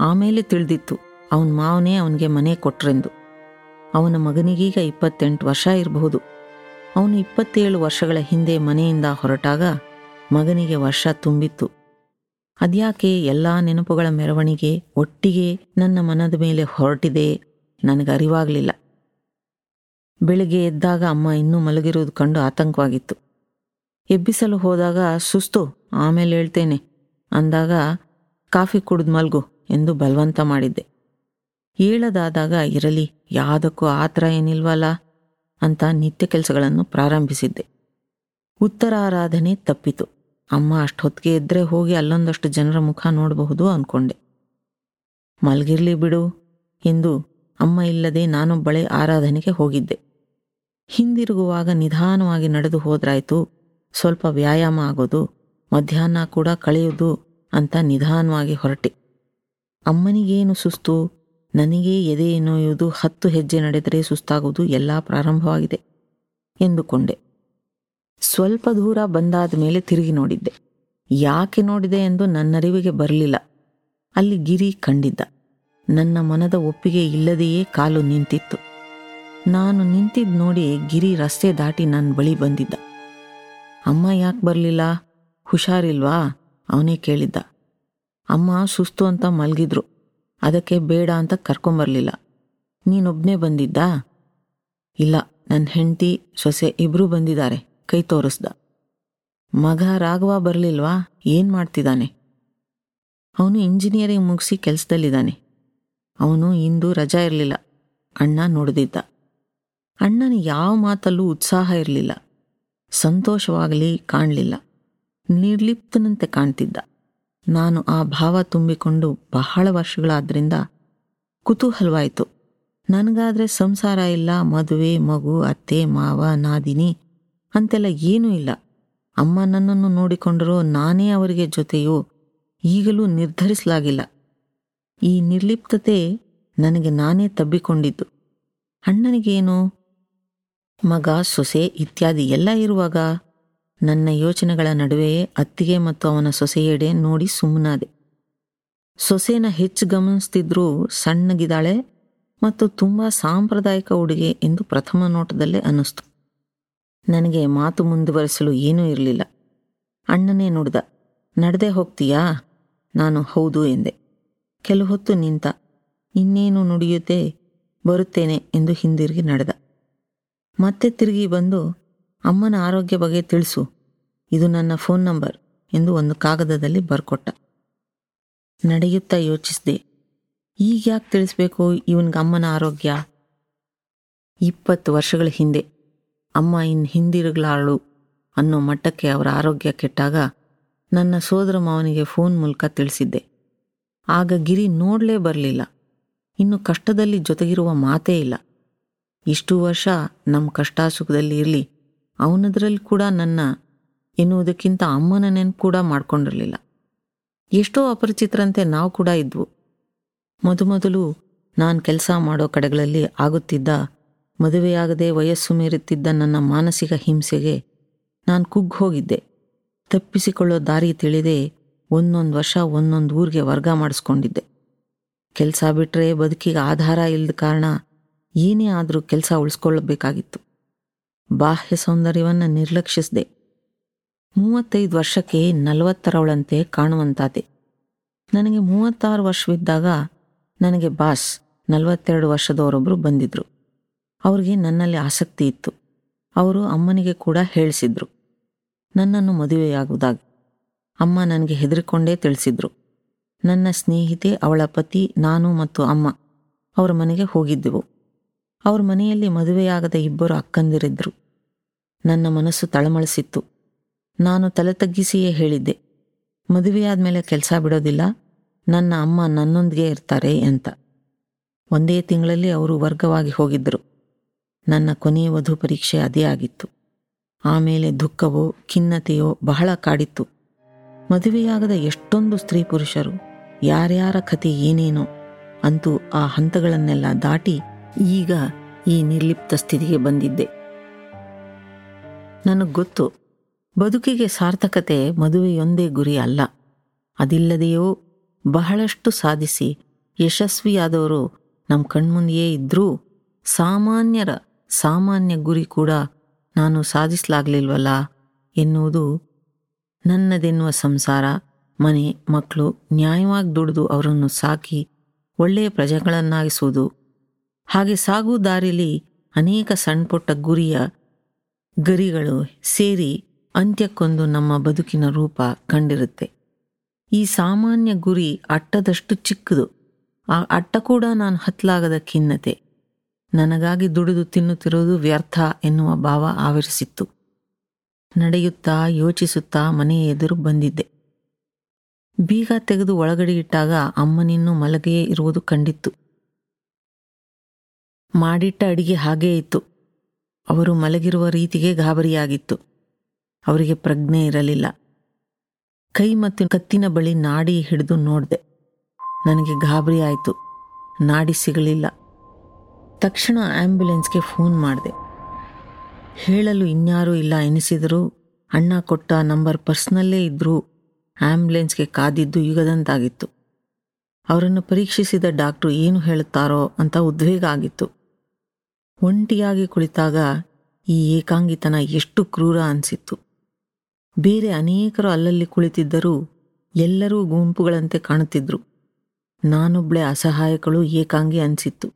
S2: ಆಮೇಲೆ ತಿಳಿದಿತ್ತು, ಅವನ ಮಾವನೇ ಅವನಿಗೆ ಮನೆ ಕೊಟ್ರೆಂದು. ಅವನ ಮಗನಿಗೀಗ ಇಪ್ಪತ್ತೆಂಟು ವರ್ಷ ಇರಬಹುದು. ಅವನು ಇಪ್ಪತ್ತೇಳು ವರ್ಷಗಳ ಹಿಂದೆ ಮನೆಯಿಂದ ಹೊರಟಾಗ ಮಗನಿಗೆ ವರ್ಷ ತುಂಬಿತ್ತು. ಅದ್ಯಾಕೆ ಎಲ್ಲ ನೆನಪುಗಳ ಮೆರವಣಿಗೆ ಒಟ್ಟಿಗೆ ನನ್ನ ಮನದ ಮೇಲೆ ಹೊರಟಿದೆ ನನಗರಿವಾಗಲಿಲ್ಲ. ಬೆಳಿಗ್ಗೆ ಎದ್ದಾಗ ಅಮ್ಮ ಇನ್ನೂ ಮಲಗಿರುವುದು ಕಂಡು ಆತಂಕವಾಗಿತ್ತು. ಎಬ್ಬಿಸಲು ಹೋದಾಗ, ಸುಸ್ತು, ಆಮೇಲೆ ಹೇಳ್ತೇನೆ, ಅಂದಾಗ, ಕಾಫಿ ಕುಡಿದು ಮಲ್ಗು ಎಂದು ಬಲವಂತ ಮಾಡಿದ್ದೆ. ಏಳದಾದಾಗ, ಇರಲಿ, ಯಾವುದಕ್ಕೂ ಆತರ ಏನಿಲ್ವಲ್ಲ ಅಂತ ನಿತ್ಯ ಕೆಲಸಗಳನ್ನು ಪ್ರಾರಂಭಿಸಿದ್ದೆ. ಉತ್ತರಾರಾಧನೆ ತಪ್ಪಿತು. ಅಮ್ಮ ಅಷ್ಟೊತ್ತಿಗೆ ಎದ್ರೆ ಹೋಗಿ ಅಲ್ಲೊಂದಷ್ಟು ಜನರ ಮುಖ ನೋಡಬಹುದು ಅಂದ್ಕೊಂಡೆ ಮಲ್ಗಿರ್ಲಿ ಬಿಡು ಎಂದು ಅಮ್ಮ ಇಲ್ಲದೆ ನಾನು ಬಳೆ ಆರಾಧನೆಗೆ ಹೋಗಿದ್ದೆ. ಹಿಂದಿರುಗುವಾಗ ನಿಧಾನವಾಗಿ ನಡೆದು ಹೋದ್ರಾಯ್ತು. ಸ್ವಲ್ಪ ವ್ಯಾಯಾಮ ಆಗೋದು, ಮಧ್ಯಾಹ್ನ ಕೂಡ ಕಳೆಯೋದು ಅಂತ ನಿಧಾನವಾಗಿ ಹೊರಟೆ. ಅಮ್ಮನಿಗೇನು ಸುಸ್ತು? ನನಗೇ ಎದೆ ನೋಯುವುದು ಹತ್ತು ಹೆಜ್ಜೆ ನಡೆದರೆ ಸುಸ್ತಾಗುವುದು ಎಲ್ಲ ಪ್ರಾರಂಭವಾಗಿದೆ ಎಂದುಕೊಂಡೆ. ಸ್ವಲ್ಪ ದೂರ ಬಂದಾದ ಮೇಲೆ ತಿರುಗಿ ನೋಡಿದ್ದೆ. ಯಾಕೆ ನೋಡಿದೆ ಎಂದು ನನ್ನರಿವಿಗೆ ಬರಲಿಲ್ಲ. ಅಲ್ಲಿ ಗಿರಿ ಕಂಡಿದ್ದ. ನನ್ನ ಮನದ ಒಪ್ಪಿಗೆ ಇಲ್ಲದೆಯೇ ಕಾಲು ನಿಂತಿತ್ತು. ನಾನು ನಿಂತಿದ್ ನೋಡಿ ಗಿರಿ ರಸ್ತೆ ದಾಟಿ ನನ್ನ ಬಳಿ ಬಂದಿದ್ದ. ಅಮ್ಮ ಯಾಕೆ ಬರಲಿಲ್ಲ? ಹುಷಾರಿಲ್ವಾ? ಅವನೇ ಕೇಳಿದ್ದ. ಅಮ್ಮ ಸುಸ್ತು ಅಂತ ಮಲಗಿದ್ರು. ಅದಕ್ಕೆ ಬೇಡ ಅಂತ ಕರ್ಕೊಂಬರ್ಲಿಲ್ಲ. ನೀನೊಬ್ನೇ ಬಂದಿದ್ದಾ? ಇಲ್ಲ ನನ್ನ ಹೆಂಡತಿ, ಸೊಸೆ ಇಬ್ಬರೂ ಬಂದಿದ್ದಾರೆ, ಕೈ ತೋರಿಸ್ದ. ಮಗ ರಾಘವ ಬರಲಿಲ್ವಾ? ಏನು ಮಾಡ್ತಿದ್ದಾನೆ ಅವನು ಇಂಜಿನಿಯರಿಂಗ್ ಮುಗಿಸಿ ಕೆಲಸದಲ್ಲಿದ್ದಾನೆ. ಅವನು ಇಂದು ರಜಾ ಇರಲಿಲ್ಲ. ಅಣ್ಣ ನೋಡಿದಿದ್ದ. ಅಣ್ಣನ ಯಾವ ಮಾತಲ್ಲೂ ಉತ್ಸಾಹ ಇರಲಿಲ್ಲ. ಸಂತೋಷವಾಗಲಿ ಕಾಣಲಿಲ್ಲ. ನಿರ್ಲಿಪ್ತನಂತೆ ಕಾಣ್ತಿದ್ದ. ನಾನು ಆ ಭಾವ ತುಂಬಿಕೊಂಡು ಬಹಳ ವರ್ಷಗಳಾದ್ರಿಂದ ಕುತೂಹಲವಾಯಿತು. ನನಗಾದರೆ ಸಂಸಾರ ಇಲ್ಲ, ಮದುವೆ, ಮಗು, ಅತ್ತೆ, ಮಾವ, ನಾದಿನಿ ಅಂತೆಲ್ಲ ಏನೂ ಇಲ್ಲ. ಅಮ್ಮ ನನ್ನನ್ನು ನೋಡಿಕೊಂಡರೂ ನಾನೇ ಅವರಿಗೆ ಜೊತೆಯೋ ಈಗಲೂ ನಿರ್ಧರಿಸಲಾಗಿಲ್ಲ. ಈ ನಿರ್ಲಿಪ್ತತೆ ನನಗೆ ನಾನೇ ತಬ್ಬಿಕೊಂಡಿದ್ದು. ಅಣ್ಣನಿಗೇನು? ಮಗ, ಸೊಸೆ ಇತ್ಯಾದಿ ಎಲ್ಲ ಇರುವಾಗ ನನ್ನ ಯೋಚನೆಗಳ ನಡುವೆಯೇ ಅತ್ತಿಗೆ ಮತ್ತು ಅವನ ಸೊಸೆಯೆಡೆ ನೋಡಿ ಸುಮ್ಮನಾದೆ. ಸೊಸೆನ ಹೆಚ್ಚು ಗಮನಿಸ್ತಿದ್ರೂ ಸಣ್ಣಗಿದ್ದಾಳೆ ಮತ್ತು ತುಂಬ ಸಾಂಪ್ರದಾಯಿಕ ಉಡುಗೆ ಎಂದು ಪ್ರಥಮ ನೋಟದಲ್ಲೇ ಅನ್ನಿಸ್ತು. ನನಗೆ ಮಾತು ಮುಂದುವರಿಸಲು ಏನೂ ಇರಲಿಲ್ಲ. ಅಣ್ಣನೇ ನುಡ್ದ, ನಡೆದೇ ಹೋಗ್ತೀಯಾ? ನಾನು ಹೌದು ಎಂದೆ. ಕೆಲವು ಹೊತ್ತು ನಿಂತ, ಇನ್ನೇನು ನುಡಿಯುತ್ತೆ, ಬರುತ್ತೇನೆ ಎಂದು ಹಿಂದಿರುಗಿ ನಡೆದ. ಮತ್ತೆ ತಿರುಗಿ ಬಂದು ಅಮ್ಮನ ಆರೋಗ್ಯ ಬಗ್ಗೆ ತಿಳಿಸು. ಇದು ನನ್ನ ಫೋನ್ ನಂಬರ್ ಎಂದು ಒಂದು ಕಾಗದದಲ್ಲಿ ಬರ್ಕೊಟ್ಟ. ನಡೆಯುತ್ತಾ ಯೋಚಿಸಿದೆ. ಈಗ ಯಾಕೆ ತಿಳಿಸ್ಬೇಕು ಇವನಿಗೆ ಅಮ್ಮನ ಆರೋಗ್ಯ? ಇಪ್ಪತ್ತು ವರ್ಷಗಳ ಹಿಂದೆ ಅಮ್ಮ ಇನ್ನು ಹಿಂದಿರುಗಲಾಳು ಅನ್ನೋ ಮಟ್ಟಕ್ಕೆ ಅವರ ಆರೋಗ್ಯ ಕೆಟ್ಟಾಗ ನನ್ನ ಸೋದರ ಮಾವನಿಗೆ ಫೋನ್ ಮೂಲಕ ತಿಳಿಸಿದ್ದೆ. ಆಗ ಗಿರಿ ನೋಡಲೇ ಬರಲಿಲ್ಲ. ಇನ್ನು ಕಷ್ಟದಲ್ಲಿ ಜೊತೆಗಿರುವ ಮಾತೇ ಇಲ್ಲ. ಇಷ್ಟು ವರ್ಷ ನಮ್ಮ ಕಷ್ಟ ಸುಖದಲ್ಲಿ ಇರಲಿ. ಅವನದ್ರಲ್ಲಿ ಕೂಡ ನನ್ನ ಎನ್ನುವುದಕ್ಕಿಂತ ಅಮ್ಮನ ನೆನಪು ಕೂಡ ಮಾಡ್ಕೊಂಡಿರಲಿಲ್ಲ. ಎಷ್ಟೋ ಅಪರಿಚಿತರಂತೆ ನಾವು ಕೂಡ ಇದ್ವು. ಮೊದಮೊದಲು ನಾನು ಕೆಲಸ ಮಾಡೋ ಕಡೆಗಳಲ್ಲಿ ಆಗುತ್ತಿದ್ದ, ಮದುವೆಯಾಗದೆ ವಯಸ್ಸು ಮೀರುತ್ತಿದ್ದ ನನ್ನ ಮಾನಸಿಕ ಹಿಂಸೆಗೆ ನಾನು ಕುಗ್ಗಿ ಹೋಗಿದ್ದೆ. ತಪ್ಪಿಸಿಕೊಳ್ಳೋ ದಾರಿ ತಿಳಿದೇ ಒಂದೊಂದು ವರ್ಷ ಒಂದೊಂದು ಊರಿಗೆ ವರ್ಗ ಮಾಡಿಸ್ಕೊಂಡಿದ್ದೆ. ಕೆಲಸ ಬಿಟ್ಟರೆ ಬದುಕಿಗೆ ಆಧಾರ ಇಲ್ಲದ ಕಾರಣ ಏನೇ ಆದರೂ ಕೆಲಸ ಉಳಿಸ್ಕೊಳ್ಳಬೇಕಾಗಿತ್ತು. ಬಾಹ್ಯ ಸೌಂದರ್ಯವನ್ನು ನಿರ್ಲಕ್ಷಿಸಿದೆ. ಮೂವತ್ತೈದು ವರ್ಷಕ್ಕೆ ನಲವತ್ತರವಳಂತೆ ಕಾಣುವಂತಾದೆ. ನನಗೆ ಮೂವತ್ತಾರು ವರ್ಷವಿದ್ದಾಗ ನನಗೆ ಬಾಸ್ ನಲವತ್ತೆರಡು ವರ್ಷದವರೊಬ್ಬರು ಬಂದಿದ್ದರು ಅವ್ರಿಗೆ ನನ್ನಲ್ಲಿ ಆಸಕ್ತಿ ಇತ್ತು. ಅವರು ಅಮ್ಮನಿಗೆ ಕೂಡ ಹೇಳಿಸಿದ್ರು. ನನ್ನನ್ನು ಮದುವೆಯಾಗುವುದಾಗಿ. ಅಮ್ಮ ನನಗೆ ಹೆದರಿಕೊಂಡೇ ತಿಳಿಸಿದ್ರು. ನನ್ನ ಸ್ನೇಹಿತೆ ಅವಳ ಪತಿ, ನಾನು ಮತ್ತು ಅಮ್ಮ, ಅವರ ಮನೆಗೆ ಹೋಗಿದ್ದೆವು. ಅವ್ರ ಮನೆಯಲ್ಲಿ ಮದುವೆಯಾಗದ ಇಬ್ಬರು ಅಕ್ಕಂದಿರಿದ್ರು. ನನ್ನ ಮನಸ್ಸು ತಳಮಳಿಸಿತ್ತು. ನಾನು ತಲೆ ತಗ್ಗಿಸಿಯೇ ಹೇಳಿದ್ದೆ ಮದುವೆಯಾದ ಮೇಲೆ ಕೆಲಸ ಬಿಡೋದಿಲ್ಲ, ನನ್ನ ಅಮ್ಮ ನನ್ನೊಂದಿಗೆ ಇರ್ತಾರೆ ಅಂತ. ಒಂದೇ ತಿಂಗಳಲ್ಲಿ ಅವರು ವರ್ಗವಾಗಿ ಹೋಗಿದ್ದರು ನನ್ನ ಕೊನೆಯ ವಧು ಪರೀಕ್ಷೆ ಅದೇ ಆಗಿತ್ತು. ಆಮೇಲೆ ದುಃಖವೋ, ಖಿನ್ನತೆಯೋ ಬಹಳ ಕಾಡಿತ್ತು. ಮದುವೆಯಾಗದ ಎಷ್ಟೊಂದು ಸ್ತ್ರೀ ಪುರುಷರು, ಯಾರ್ಯಾರ ಕತೆ ಏನೇನೋ ಅಂತೂ ಆ ಹಂತಗಳನ್ನೆಲ್ಲ ದಾಟಿ ಈಗ ಈ ನಿರ್ಲಿಪ್ತ ಸ್ಥಿತಿಗೆ ಬಂದಿದ್ದೆ. ನನಗೆ ಗೊತ್ತು, ಬದುಕಿಗೆ ಸಾರ್ಥಕತೆ ಮದುವೆಯೊಂದೇ ಗುರಿ ಅಲ್ಲ. ಅದಿಲ್ಲದೆಯೋ ಬಹಳಷ್ಟು ಸಾಧಿಸಿ ಯಶಸ್ವಿಯಾದವರು ನಮ್ಮ ಕಣ್ಮುಂದೆಯೇ ಇದ್ದರೂ ಸಾಮಾನ್ಯರ ಸಾಮಾನ್ಯ ಗುರಿ ಕೂಡ ನಾನು ಸಾಧಿಸಲಾಗಲಿಲ್ವಲ್ಲ ಎನ್ನುವುದು ನನ್ನದೆನ್ನುವ ಸಂಸಾರ, ಮನೆ ಮಕ್ಕಳು ನ್ಯಾಯವಾಗಿ ದುಡಿದು ಅವರನ್ನು ಸಾಕಿ ಒಳ್ಳೆಯ ಪ್ರಜೆಗಳನ್ನಾಗಿಸುವುದು. ಹಾಗೆ ಸಾಗು ದಾರಿಲಿ ಅನೇಕ ಸಣ್ಣಪುಟ್ಟ ಗುರಿಯ ಗರಿಗಳು ಸೇರಿ ಅಂತ್ಯಕ್ಕೊಂದು ನಮ್ಮ ಬದುಕಿನ ರೂಪ ಕಂಡಿರುತ್ತೆ. ಈ ಸಾಮಾನ್ಯ ಗುರಿ ಅಟ್ಟದಷ್ಟು ಚಿಕ್ಕದು. ಆ ಅಟ್ಟ ಕೂಡ ನಾನು ಹತ್ತಲಾಗದ ಖಿನ್ನತೆ. ನನಗಾಗಿ ದುಡಿದು ತಿನ್ನುತ್ತಿರುವುದು ವ್ಯರ್ಥ ಎನ್ನುವ ಭಾವ ಆವರಿಸಿತ್ತು. ನಡೆಯುತ್ತಾ ಯೋಚಿಸುತ್ತಾ ಮನೆಯ ಎದುರು ಬಂದಿದ್ದೆ. ಬೀಗ ತೆಗೆದು ಒಳಗಡೆ ಇಟ್ಟಾಗ ಅಮ್ಮನಿನ್ನೂ ಮಲಗೆಯೇ ಇರುವುದು ಕಂಡಿತ್ತು. ಮಾಡಿಟ್ಟ ಅಡಿಗೆ ಹಾಗೇ ಇತ್ತು. ಅವರು ಮಲಗಿರುವ ರೀತಿಗೆ ಗಾಬರಿಯಾಗಿತ್ತು. ಅವರಿಗೆ ಪ್ರಜ್ಞೆ ಇರಲಿಲ್ಲ. ಕೈ ಮತ್ತು ಕತ್ತಿನ ಬಳಿ ನಾಡಿ ಹಿಡಿದು ನೋಡಿದೆ. ನನಗೆ ಗಾಬರಿ ಆಯಿತು. ನಾಡಿ ಸಿಗಲಿಲ್ಲ. ತಕ್ಷಣ ಆ್ಯಂಬ್ಯುಲೆನ್ಸ್ಗೆ ಫೋನ್ ಮಾಡಿದೆ. ಹೇಳಲು ಇನ್ಯಾರೂ ಇಲ್ಲ ಎನಿಸಿದರೂ, ಅಣ್ಣ ಕೊಟ್ಟ ನಂಬರ್ ಪರ್ಸ್ನಲ್ಲೇ ಇದ್ದರೂ ಆ್ಯಂಬುಲೆನ್ಸ್ಗೆ ಕಾದಿದ್ದು ಯುಗದಂತಾಗಿತ್ತು. ಅವರನ್ನು ಪರೀಕ್ಷಿಸಿದ ಡಾಕ್ಟ್ರು ಏನು ಹೇಳುತ್ತಾರೋ ಅಂತ ಉದ್ವೇಗ ಆಗಿತ್ತು. ಒಂಟಿಯಾಗಿ ಕುಳಿತಾಗ ಈ ಏಕಾಂಗಿತನ ಎಷ್ಟು ಕ್ರೂರ ಅನಿಸಿತ್ತು. ಬೇರೆ ಅನೇಕರು ಅಲ್ಲಲ್ಲಿ ಕುಳಿತಿದ್ದರೂ ಎಲ್ಲರೂ ಗುಂಪುಗಳಂತೆ ಕಾಣುತ್ತಿದ್ದರು ನಾನೊಬ್ಳೆ ಅಸಹಾಯಕಳು ಏಕಾಂಗಿ ಅನಿಸಿತ್ತು.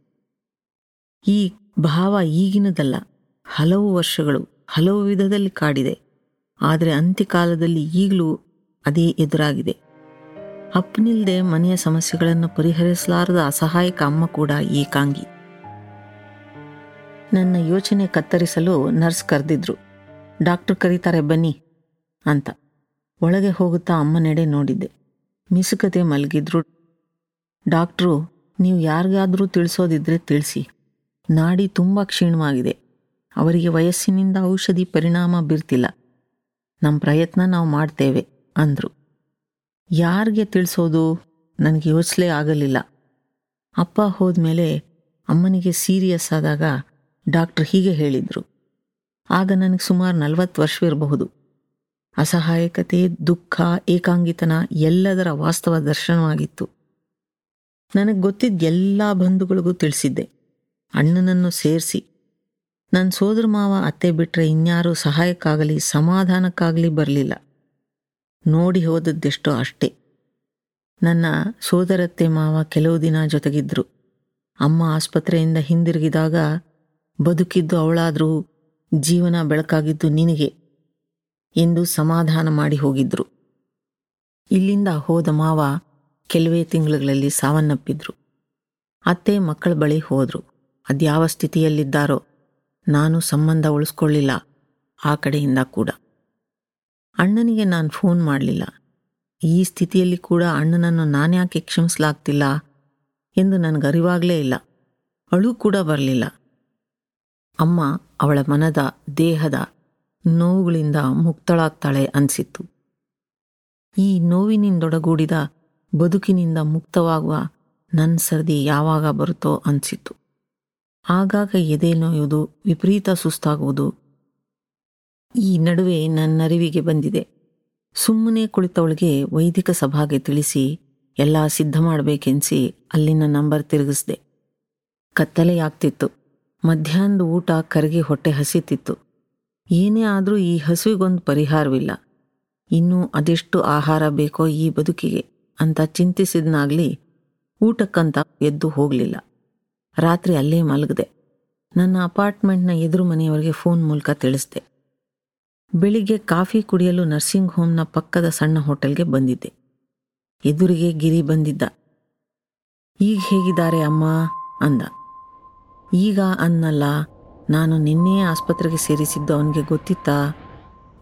S2: ಈ ಭಾವ ಈಗಿನದಲ್ಲ, ಹಲವು ವರ್ಷಗಳು ಹಲವು ವಿಧದಲ್ಲಿ ಕಾಡಿದೆ. ಆದರೆ ಅಂತ್ಯಕಾಲದಲ್ಲಿ ಈಗಲೂ ಅದೇ ಎದುರಾಗಿದೆ. ಅಪ್ಪನಿಲ್ದೆ ಮನೆಯ ಸಮಸ್ಯೆಗಳನ್ನು ಪರಿಹರಿಸಲಾರದ ಅಸಹಾಯಕ ಅಮ್ಮ ಕೂಡ ಏಕಾಂಗಿ. ನನ್ನ ಯೋಚನೆ ಕತ್ತರಿಸಲು ನರ್ಸ್ ಕರೆದಿದ್ರು. ಡಾಕ್ಟರ್ ಕರೀತಾರೆ, ಬನ್ನಿ ಅಂತ. ಒಳಗೆ ಹೋಗುತ್ತಾ ಅಮ್ಮನೆಡೆ ನೋಡಿದ್ದೆ. ಮಿಸುಕತೆ ಮಲಗಿದ್ರು. ಡಾಕ್ಟ್ರು, ನೀವು ಯಾರಿಗಾದರೂ ತಿಳಿಸೋದಿದ್ರೆ ತಿಳಿಸಿ. ನಾಡಿ ತುಂಬ ಕ್ಷೀಣವಾಗಿದೆ. ಅವರಿಗೆ ವಯಸ್ಸಿನಿಂದ ಔಷಧಿ ಪರಿಣಾಮ ಬೀರ್ತಿಲ್ಲ. ನಮ್ಮ ಪ್ರಯತ್ನ ನಾವು ಮಾಡ್ತೇವೆ, ಅಂದರು. ಯಾರಿಗೆ ತಿಳಿಸೋದು? ನನಗೆ ಯೋಚಲೇ ಆಗಲಿಲ್ಲ. ಅಪ್ಪ ಹೋದ ಮೇಲೆ ಅಮ್ಮನಿಗೆ ಸೀರಿಯಸ್ ಆದಾಗ ಡಾಕ್ಟ್ರ್ ಹೀಗೆ ಹೇಳಿದರು. ಆಗ ನನಗೆ ಸುಮಾರು ನಲವತ್ತು ವರ್ಷವಿರಬಹುದು ಅಸಹಾಯಕತೆ, ದುಃಖ, ಏಕಾಂಗಿತನ ಎಲ್ಲದರ ವಾಸ್ತವ ದರ್ಶನವಾಗಿತ್ತು. ನನಗೆ ಗೊತ್ತಿದ್ದ ಎಲ್ಲ ಬಂಧುಗಳಿಗೂ ತಿಳಿಸಿದ್ದೆ. ಅಣ್ಣನನ್ನು ಸೇರಿಸಿ. ನನ್ನ ಸೋದರ ಮಾವ ಅತ್ತೆ ಬಿಟ್ಟರೆ ಇನ್ಯಾರೂ ಸಹಾಯಕ್ಕಾಗಲಿ, ಸಮಾಧಾನಕ್ಕಾಗಲಿ ಬರಲಿಲ್ಲ. ನೋಡಿ ಹೋದದ್ದೆಷ್ಟೋ ಅಷ್ಟೇ. ನನ್ನ ಸೋದರತ್ತೆ ಮಾವ ಕೆಲವು ದಿನ ಜೊತೆಗಿದ್ದರು ಅಮ್ಮ ಆಸ್ಪತ್ರೆಯಿಂದ ಹಿಂದಿರುಗಿದಾಗ ಬದುಕಿದ್ದು ಅವಳಾದರೂ ಜೀವನ ಬೆಳಕಾಗಿದ್ದು ನಿನಗೆ ಎಂದು ಸಮಾಧಾನ ಮಾಡಿ ಹೋಗಿದ್ರು. ಇಲ್ಲಿಂದ ಹೋದ ಮಾವ ಕೆಲವೇ ತಿಂಗಳುಗಳಲ್ಲಿ ಸಾವನ್ನಪ್ಪಿದ್ರು. ಅತ್ತೆ ಮಕ್ಕಳ ಬಳಿ ಹೋದ್ರು. ಅದ್ಯಾವ ಸ್ಥಿತಿಯಲ್ಲಿದ್ದಾರೋ ನಾನು ಸಂಬಂಧ ಉಳಿಸ್ಕೊಳ್ಳಿಲ್ಲ ಆ ಕಡೆಯಿಂದ ಕೂಡ. ಅಣ್ಣನಿಗೆ ನಾನು ಫೋನ್ ಮಾಡಲಿಲ್ಲ. ಈ ಸ್ಥಿತಿಯಲ್ಲಿ ಕೂಡ ಅಣ್ಣನನ್ನು ನಾನ್ಯಾಕೆ ಕ್ಷಮಿಸಲಾಗ್ತಿಲ್ಲ ಎಂದು ನನಗರಿವಾಗಲೇ ಇಲ್ಲ. ಅಳು ಕೂಡ ಬರಲಿಲ್ಲ. ಅಮ್ಮ ಅವಳ ಮನದ ದೇಹದ ನೋವುಗಳಿಂದ ಮುಕ್ತಳಾಗ್ತಾಳೆ ಅನಿಸಿತ್ತು. ಈ ನೋವಿನಿಂದೊಡಗೂಡಿದ ಬದುಕಿನಿಂದ ಮುಕ್ತವಾಗುವ ನನ್ನ ಸರ್ದಿ ಯಾವಾಗ ಬರುತ್ತೋ ಅನಿಸಿತ್ತು. ಆಗಾಗ ಎದೆ ನೋಯುವುದು, ವಿಪರೀತ ಸುಸ್ತಾಗುವುದು. ಈ ನಡುವೆ ನನ್ನ ಅರಿವಿಗೆ ಬಂದಿದೆ. ಸುಮ್ಮನೆ ಕುಳಿತವಳಿಗೆ ವೈದಿಕ ಸಭಾಗೆ ತಿಳಿಸಿ ಎಲ್ಲ ಸಿದ್ಧ ಮಾಡಬೇಕೆನ್ಸಿ ಅಲ್ಲಿನ ನಂಬರ್ ತಿರುಗಿಸ್ದೆ. ಕತ್ತಲೆಯಾಗ್ತಿತ್ತು. ಮಧ್ಯಾಹ್ನದ ಊಟ ಕರಗಿ ಹೊಟ್ಟೆ ಹಸಿತಿತ್ತು. ಏನೇ ಆದರೂ ಈ ಹಸುವಿಗೊಂದು ಪರಿಹಾರವಿಲ್ಲ. ಇನ್ನೂ ಅದೆಷ್ಟು ಆಹಾರ ಬೇಕೋ ಈ ಬದುಕಿಗೆ ಅಂತ ಚಿಂತಿಸಿದ್ನಾಗ್ಲಿ ಊಟಕ್ಕಂತ ಎದ್ದು ಹೋಗಲಿಲ್ಲ. ರಾತ್ರಿ ಅಲ್ಲೇ ಮಲಗಿದೆ. ನನ್ನ ಅಪಾರ್ಟ್ಮೆಂಟ್ನ ಎದುರು ಮನೆಯವರಿಗೆ ಫೋನ್ ಮೂಲಕ ತಿಳಿಸ್ದೆ. ಬೆಳಿಗ್ಗೆ ಕಾಫಿ ಕುಡಿಯಲು ನರ್ಸಿಂಗ್ ಹೋಮ್ನ ಪಕ್ಕದ ಸಣ್ಣ ಹೋಟೆಲ್ಗೆ ಬಂದಿದ್ದೆ. ಎದುರಿಗೆ ಗಿರಿ ಬಂದಿದ್ದ. ಈಗ ಹೇಗಿದ್ದಾರೆ ಅಮ್ಮ? ಅಂದ. ಈಗ ಅನ್ನಲ್ಲ, ನಾನು ನಿನ್ನೆ ಆಸ್ಪತ್ರೆಗೆ ಸೇರಿಸಿದ್ದು ಅವನಿಗೆ ಗೊತ್ತಿತ್ತಾ?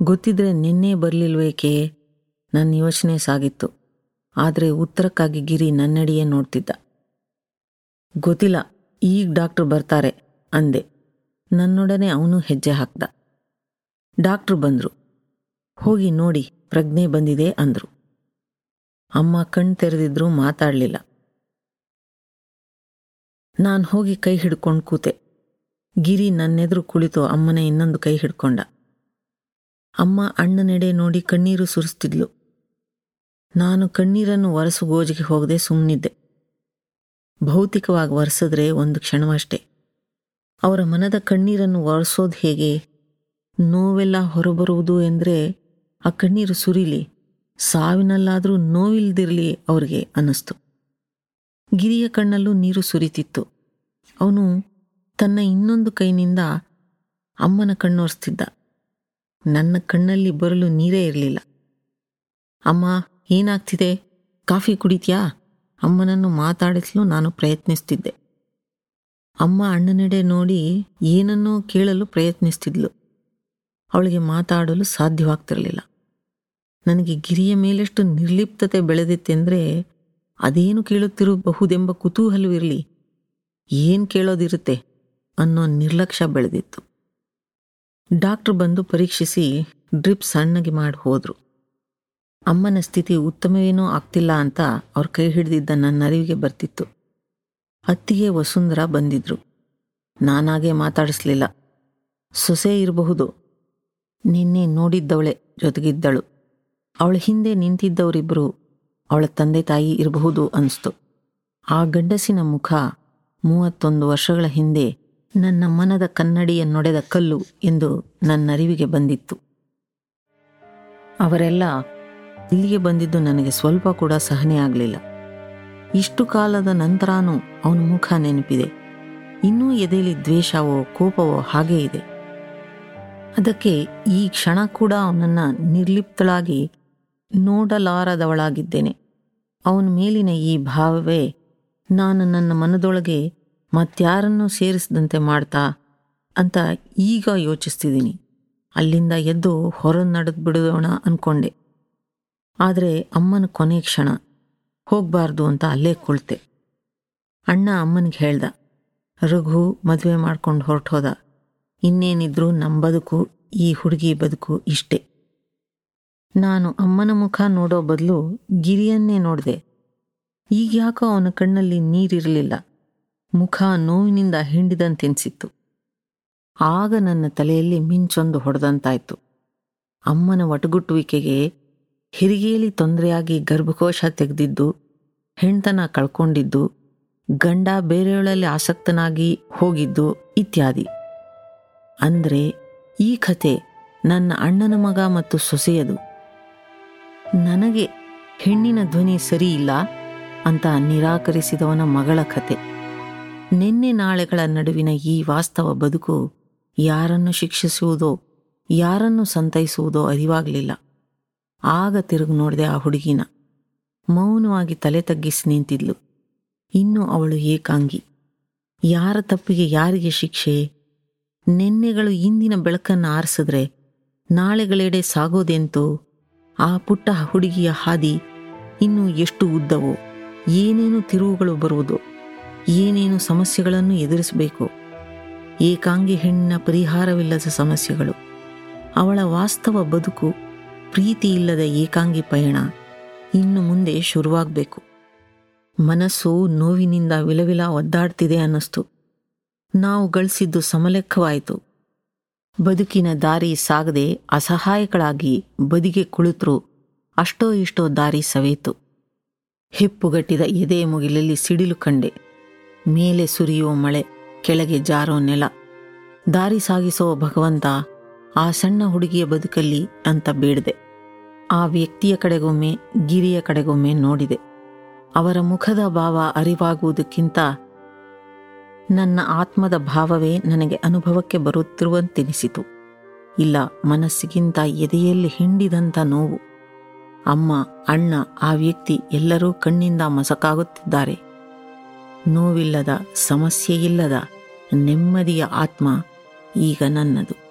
S2: ಗೊತ್ತಿದ್ರೆ ನಿನ್ನೆ ಬರಲಿಲ್ವೇಕೆ? ನನ್ನ ಯೋಚನೆ ಸಾಗಿತ್ತು. ಆದರೆ ಉತ್ತರಕ್ಕಾಗಿ ಗಿರಿ ನನ್ನಡಿಯೇ ನೋಡ್ತಿದ್ದ. ಗೊತ್ತಿಲ್ಲ, ಈಗ ಡಾಕ್ಟ್ರು ಬರ್ತಾರೆ, ಅಂದೆ. ನನ್ನೊಡನೆ ಅವನು ಹೆಜ್ಜೆ ಹಾಕ್ದ. ಡಾಕ್ಟ್ರು ಬಂದರು. ಹೋಗಿ ನೋಡಿ, ಪ್ರಜ್ಞೆ ಬಂದಿದೆ ಅಂದರು. ಅಮ್ಮ ಕಣ್ ತೆರೆದಿದ್ರು ಮಾತಾಡಲಿಲ್ಲ. ನಾನು ಹೋಗಿ ಕೈ ಹಿಡ್ಕೊಂಡು ಕೂತೆ. ಗಿರಿ ನನ್ನೆದುರು ಕುಳಿತು ಅಮ್ಮನ ಇನ್ನೊಂದು ಕೈ ಹಿಡ್ಕೊಂಡ. ಅಮ್ಮ ಅಣ್ಣನೆಡೆ ನೋಡಿ ಕಣ್ಣೀರು ಸುರಿಸ್ತಿದ್ಲು. ನಾನು ಕಣ್ಣೀರನ್ನು ಒರೆಸು ಗೋಜಿಗೆ ಹೋಗದೆ ಸುಮ್ಮನಿದ್ದೆ ಭೌತಿಕವಾಗಿ ಒರೆಸಿದ್ರೆ ಒಂದು ಕ್ಷಣವಷ್ಟೇ ಅವರ ಮನದ ಕಣ್ಣೀರನ್ನು ಒರೆಸೋದು ಹೇಗೆ? ನೋವೆಲ್ಲ ಹೊರಬರುವುದು ಎಂದರೆ ಆ ಕಣ್ಣೀರು ಸುರಿಲಿ, ಸಾವಿನಲ್ಲಾದರೂ ನೋವಿಲ್ದಿರಲಿ ಅವ್ರಿಗೆ ಅನ್ನಿಸ್ತು. ಗಿರಿಯ ಕಣ್ಣಲ್ಲೂ ನೀರು ಸುರಿತಿತ್ತು. ಅವನು ತನ್ನ ಇನ್ನೊಂದು ಕೈನಿಂದ ಅಮ್ಮನ ಕಣ್ಣೊರೆಸ್ತಿದ್ದ. ನನ್ನ ಕಣ್ಣಲ್ಲಿ ಬರಲು ನೀರೇ ಇರಲಿಲ್ಲ. ಅಮ್ಮ, ಏನಾಗ್ತಿದೆ? ಕಾಫಿ ಕುಡಿತೀಯಾ? ಅಮ್ಮನನ್ನು ಮಾತಾಡಿಸಲು ನಾನು ಪ್ರಯತ್ನಿಸ್ತಿದ್ದೆ. ಅಮ್ಮ ಅಣ್ಣನೆಡೆ ನೋಡಿ ಏನನ್ನೋ ಕೇಳಲು ಪ್ರಯತ್ನಿಸ್ತಿದ್ಲು. ಅವಳಿಗೆ ಮಾತಾಡಲು ಸಾಧ್ಯವಾಗ್ತಿರಲಿಲ್ಲ. ನನಗೆ ಗಿರಿಯ ಮೇಲೆಷ್ಟು ನಿರ್ಲಿಪ್ತತೆ ಬೆಳೆದಿತ್ತೆಂದರೆ ಅದೇನು ಕೇಳುತ್ತಿರಬಹುದೆಂಬ ಕುತೂಹಲವಿರಲಿ. ಏನು ಕೇಳೋದಿರುತ್ತೆ ಅನ್ನೋ ನಿರ್ಲಕ್ಷ್ಯ ಬೆಳೆದಿತ್ತು. ಡಾಕ್ಟ್ರು ಬಂದು ಪರೀಕ್ಷಿಸಿ ಡ್ರಿಪ್ ಸಣ್ಣಗೆ ಮಾಡಿ ಹೋದರು. ಅಮ್ಮನ ಸ್ಥಿತಿ ಉತ್ತಮವೇನೂ ಆಗ್ತಿಲ್ಲ ಅಂತ ಅವ್ರ ಕೈ ಹಿಡಿದಿದ್ದ ನನ್ನ ಅರಿವಿಗೆ ಬರ್ತಿತ್ತು. ಅತ್ತಿಗೆ ವಸುಂಧರ ಬಂದಿದ್ರು. ನಾನಾಗೆ ಮಾತಾಡಿಸ್ಲಿಲ್ಲ. ಸೊಸೆ ಇರಬಹುದು. ನಿನ್ನೆ ನೋಡಿದ್ದವಳೆ ಜೊತೆಗಿದ್ದಳು. ಅವಳ ಹಿಂದೆ ನಿಂತಿದ್ದವರಿಬ್ಬರು ಅವಳ ತಂದೆ ತಾಯಿ ಇರಬಹುದು ಅನಿಸ್ತು. ಆ ಗಂಡಸಿನ ಮುಖ ಮೂವತ್ತೊಂದು ವರ್ಷಗಳ ಹಿಂದೆ ನನ್ನ ಮನದ ಕನ್ನಡಿಯನ್ನೊಡೆದ ಕಲ್ಲು ಎಂದು ನನ್ನರಿವಿಗೆ ಬಂದಿತ್ತು. ಅವರೆಲ್ಲ ಇಲ್ಲಿಗೆ ಬಂದಿದ್ದು ನನಗೆ ಸ್ವಲ್ಪ ಕೂಡ ಸಹನೆ ಆಗಲಿಲ್ಲ. ಇಷ್ಟು ಕಾಲದ ನಂತರನೂ ಅವನ ಮುಖ ನೆನಪಿದೆ. ಇನ್ನೂ ಎದೆಯಲ್ಲಿ ದ್ವೇಷವೋ ಕೋಪವೋ ಹಾಗೇ ಇದೆ. ಅದಕ್ಕೆ ಈ ಕ್ಷಣ ಕೂಡ ಅವನನ್ನು ನಿರ್ಲಿಪ್ತಳಾಗಿ ನೋಡಲಾರದವಳಾಗಿದ್ದೇನೆ. ಅವನ ಮೇಲಿನ ಈ ಭಾವವೇ ನಾನು ನನ್ನ ಮನದೊಳಗೆ ಮತ್ಯಾರನ್ನೂ ಸೇರಿಸದಂತೆ ಮಾಡ್ತಾ ಅಂತ ಈಗ ಯೋಚಿಸ್ತಿದ್ದೀನಿ. ಅಲ್ಲಿಂದ ಎದ್ದು ಹೊರ ನಡೆದು ಬಿಡೋಣ ಅಂದ್ಕೊಂಡೆ ಆದರೆ ಅಮ್ಮನ ಕೊನೆ ಕ್ಷಣ ಹೋಗಬಾರ್ದು ಅಂತ ಅಲ್ಲೇ ಕುಳಿತೆ. ಅಣ್ಣ ಅಮ್ಮನಿಗೆ ಹೇಳ್ದ, ರಘು ಮದುವೆ ಮಾಡ್ಕೊಂಡು ಹೊರಟೋದ. ಇನ್ನೇನಿದ್ರೂ ನಮ್ಮ ಬದುಕು, ಈ ಹುಡುಗಿ ಬದುಕು ಇಷ್ಟೇ. ನಾನು ಅಮ್ಮನ ಮುಖ ನೋಡೋ ಬದಲು ಗಿರಿಯನ್ನೇ ನೋಡಿದೆ. ಈಗ ಯಾಕೋ ಅವನ ಕಣ್ಣಲ್ಲಿ ನೀರಿರಲಿಲ್ಲ. ಮುಖ ನೋವಿನಿಂದ ಹಿಂಡಿದಂತೆನ್ಸಿತ್ತು. ಆಗ ನನ್ನ ತಲೆಯಲ್ಲಿ ಮಿಂಚೊಂದು ಹೊಡೆದಂತಾಯ್ತು. ಅಮ್ಮನ ಒಟಗುಟ್ಟುವಿಕೆಗೆ ಹೆರಿಗೆಯಲ್ಲಿ ತೊಂದರೆಯಾಗಿ ಗರ್ಭಕೋಶ ತೆಗೆದಿದ್ದು, ಹೆಂಡತನ ಕಳ್ಕೊಂಡಿದ್ದು, ಗಂಡ ಬೇರೆಯವಳಲ್ಲಿ ಆಸಕ್ತನಾಗಿ ಹೋಗಿದ್ದು ಇತ್ಯಾದಿ. ಅಂದರೆ ಈ ಕಥೆ ನನ್ನ ಅಣ್ಣನ ಮಗ ಮತ್ತು ಸೊಸೆಯದು. ನನಗೆ ಹೆಣ್ಣಿನ ಧ್ವನಿ ಸರಿ ಇಲ್ಲ ಅಂತ ನಿರಾಕರಿಸಿದವನ ಮಗಳ ಕತೆ. ನಿನ್ನೆ ನಾಳೆಗಳ ನಡುವಿನ ಈ ವಾಸ್ತವ ಬದುಕು ಯಾರನ್ನು ಶಿಕ್ಷಿಸುವುದೋ, ಯಾರನ್ನು ಸಂತೈಸುವುದೋ ಅರಿವಾಗಲಿಲ್ಲ. ಆಗ ತಿರುಗಿ ನೋಡಿದೆ ಆ ಹುಡುಗಿನ. ಮೌನವಾಗಿ ತಲೆ ತಗ್ಗಿಸಿ ನಿಂತಿದ್ಲು. ಇನ್ನು ಅವಳು ಏಕಾಂಗಿ. ಯಾರ ತಪ್ಪಿಗೆ ಯಾರಿಗೆ ಶಿಕ್ಷೆ? ನಿನ್ನೆಗಳು ಇಂದಿನ ಬೆಳಕನ್ನು ಆರಿಸಿದ್ರೆ ನಾಳೆಗಳೆಡೆ ಸಾಗೋದೆಂತೋ? ಆ ಪುಟ್ಟ ಹುಡುಗಿಯ ಹಾದಿ ಇನ್ನು ಎಷ್ಟು ಉದ್ದವೋ, ಏನೇನು ತಿರುವುಗಳು ಬರುವುದು, ಏನೇನು ಸಮಸ್ಯೆಗಳನ್ನು ಎದುರಿಸಬೇಕು. ಏಕಾಂಗಿ ಹೆಣ್ಣಿನ ಪರಿಹಾರವಿಲ್ಲದ ಸಮಸ್ಯೆಗಳು, ಅವಳ ವಾಸ್ತವ ಬದುಕು ಪ್ರೀತಿ ಇಲ್ಲದ ಏಕಾಂಗಿ ಪಯಣ ಇನ್ನು ಮುಂದೆ ಶುರುವಾಗಬೇಕು. ಮನಸ್ಸು ನೋವಿನಿಂದ ವಿಲವಿಲ ಒದ್ದಾಡ್ತಿದೆ ಅನ್ನಿಸ್ತು. ನಾವು ಗಳಿಸಿದ್ದು ಸಮಲೆಕ್ಕವಾಯಿತು. ಬದುಕಿನ ದಾರಿ ಸಾಗದೆ ಅಸಹಾಯಕಳಾಗಿ ಬದಿಗೆ ಕುಳಿತರು ಅಷ್ಟೋ ಇಷ್ಟೋ ದಾರಿ ಸವೇತು ಹೆಪ್ಪುಗಟ್ಟಿದ ಎದೆ ಮುಗಿಲಲ್ಲಿ ಸಿಡಿಲು ಕಂಡೆ. ಮೇಲೆ ಸುರಿಯೋ ಮಳೆ, ಕೆಳಗೆ ಜಾರೋ ನೆಲ. ದಾರಿ ಸಾಗಿಸೋ ಭಗವಂತ ಆ ಸಣ್ಣ ಹುಡುಗಿಯ ಬದುಕಲ್ಲಿ ಅಂತ ಬೇಡದೆ. ಆ ವ್ಯಕ್ತಿಯ ಕಡೆಗೊಮ್ಮೆ, ಗಿರಿಯ ಕಡೆಗೊಮ್ಮೆ ನೋಡಿದೆ. ಅವರ ಮುಖದ ಭಾವ ಅರಿವಾಗುವುದಕ್ಕಿಂತ ನನ್ನ ಆತ್ಮದ ಭಾವವೇ ನನಗೆ ಅನುಭವಕ್ಕೆ ಬರುತ್ತಿರುವಂತೆನಿಸಿತು. ಇಲ್ಲ, ಮನಸ್ಸಿಗಿಂತ ಎದೆಯಲ್ಲಿ ಹಿಂಡಿದಂಥ ನೋವು. ಅಮ್ಮ, ಅಣ್ಣ, ಆ ವ್ಯಕ್ತಿ ಎಲ್ಲರೂ ಕಣ್ಣಿಂದ ಮಸಕಾಗುತ್ತಿದ್ದಾರೆ. ನೋವಿಲ್ಲದ, ಸಮಸ್ಯೆಯಿಲ್ಲದ, ನೆಮ್ಮದಿಯ ಆತ್ಮ ಈಗ ನನ್ನದು.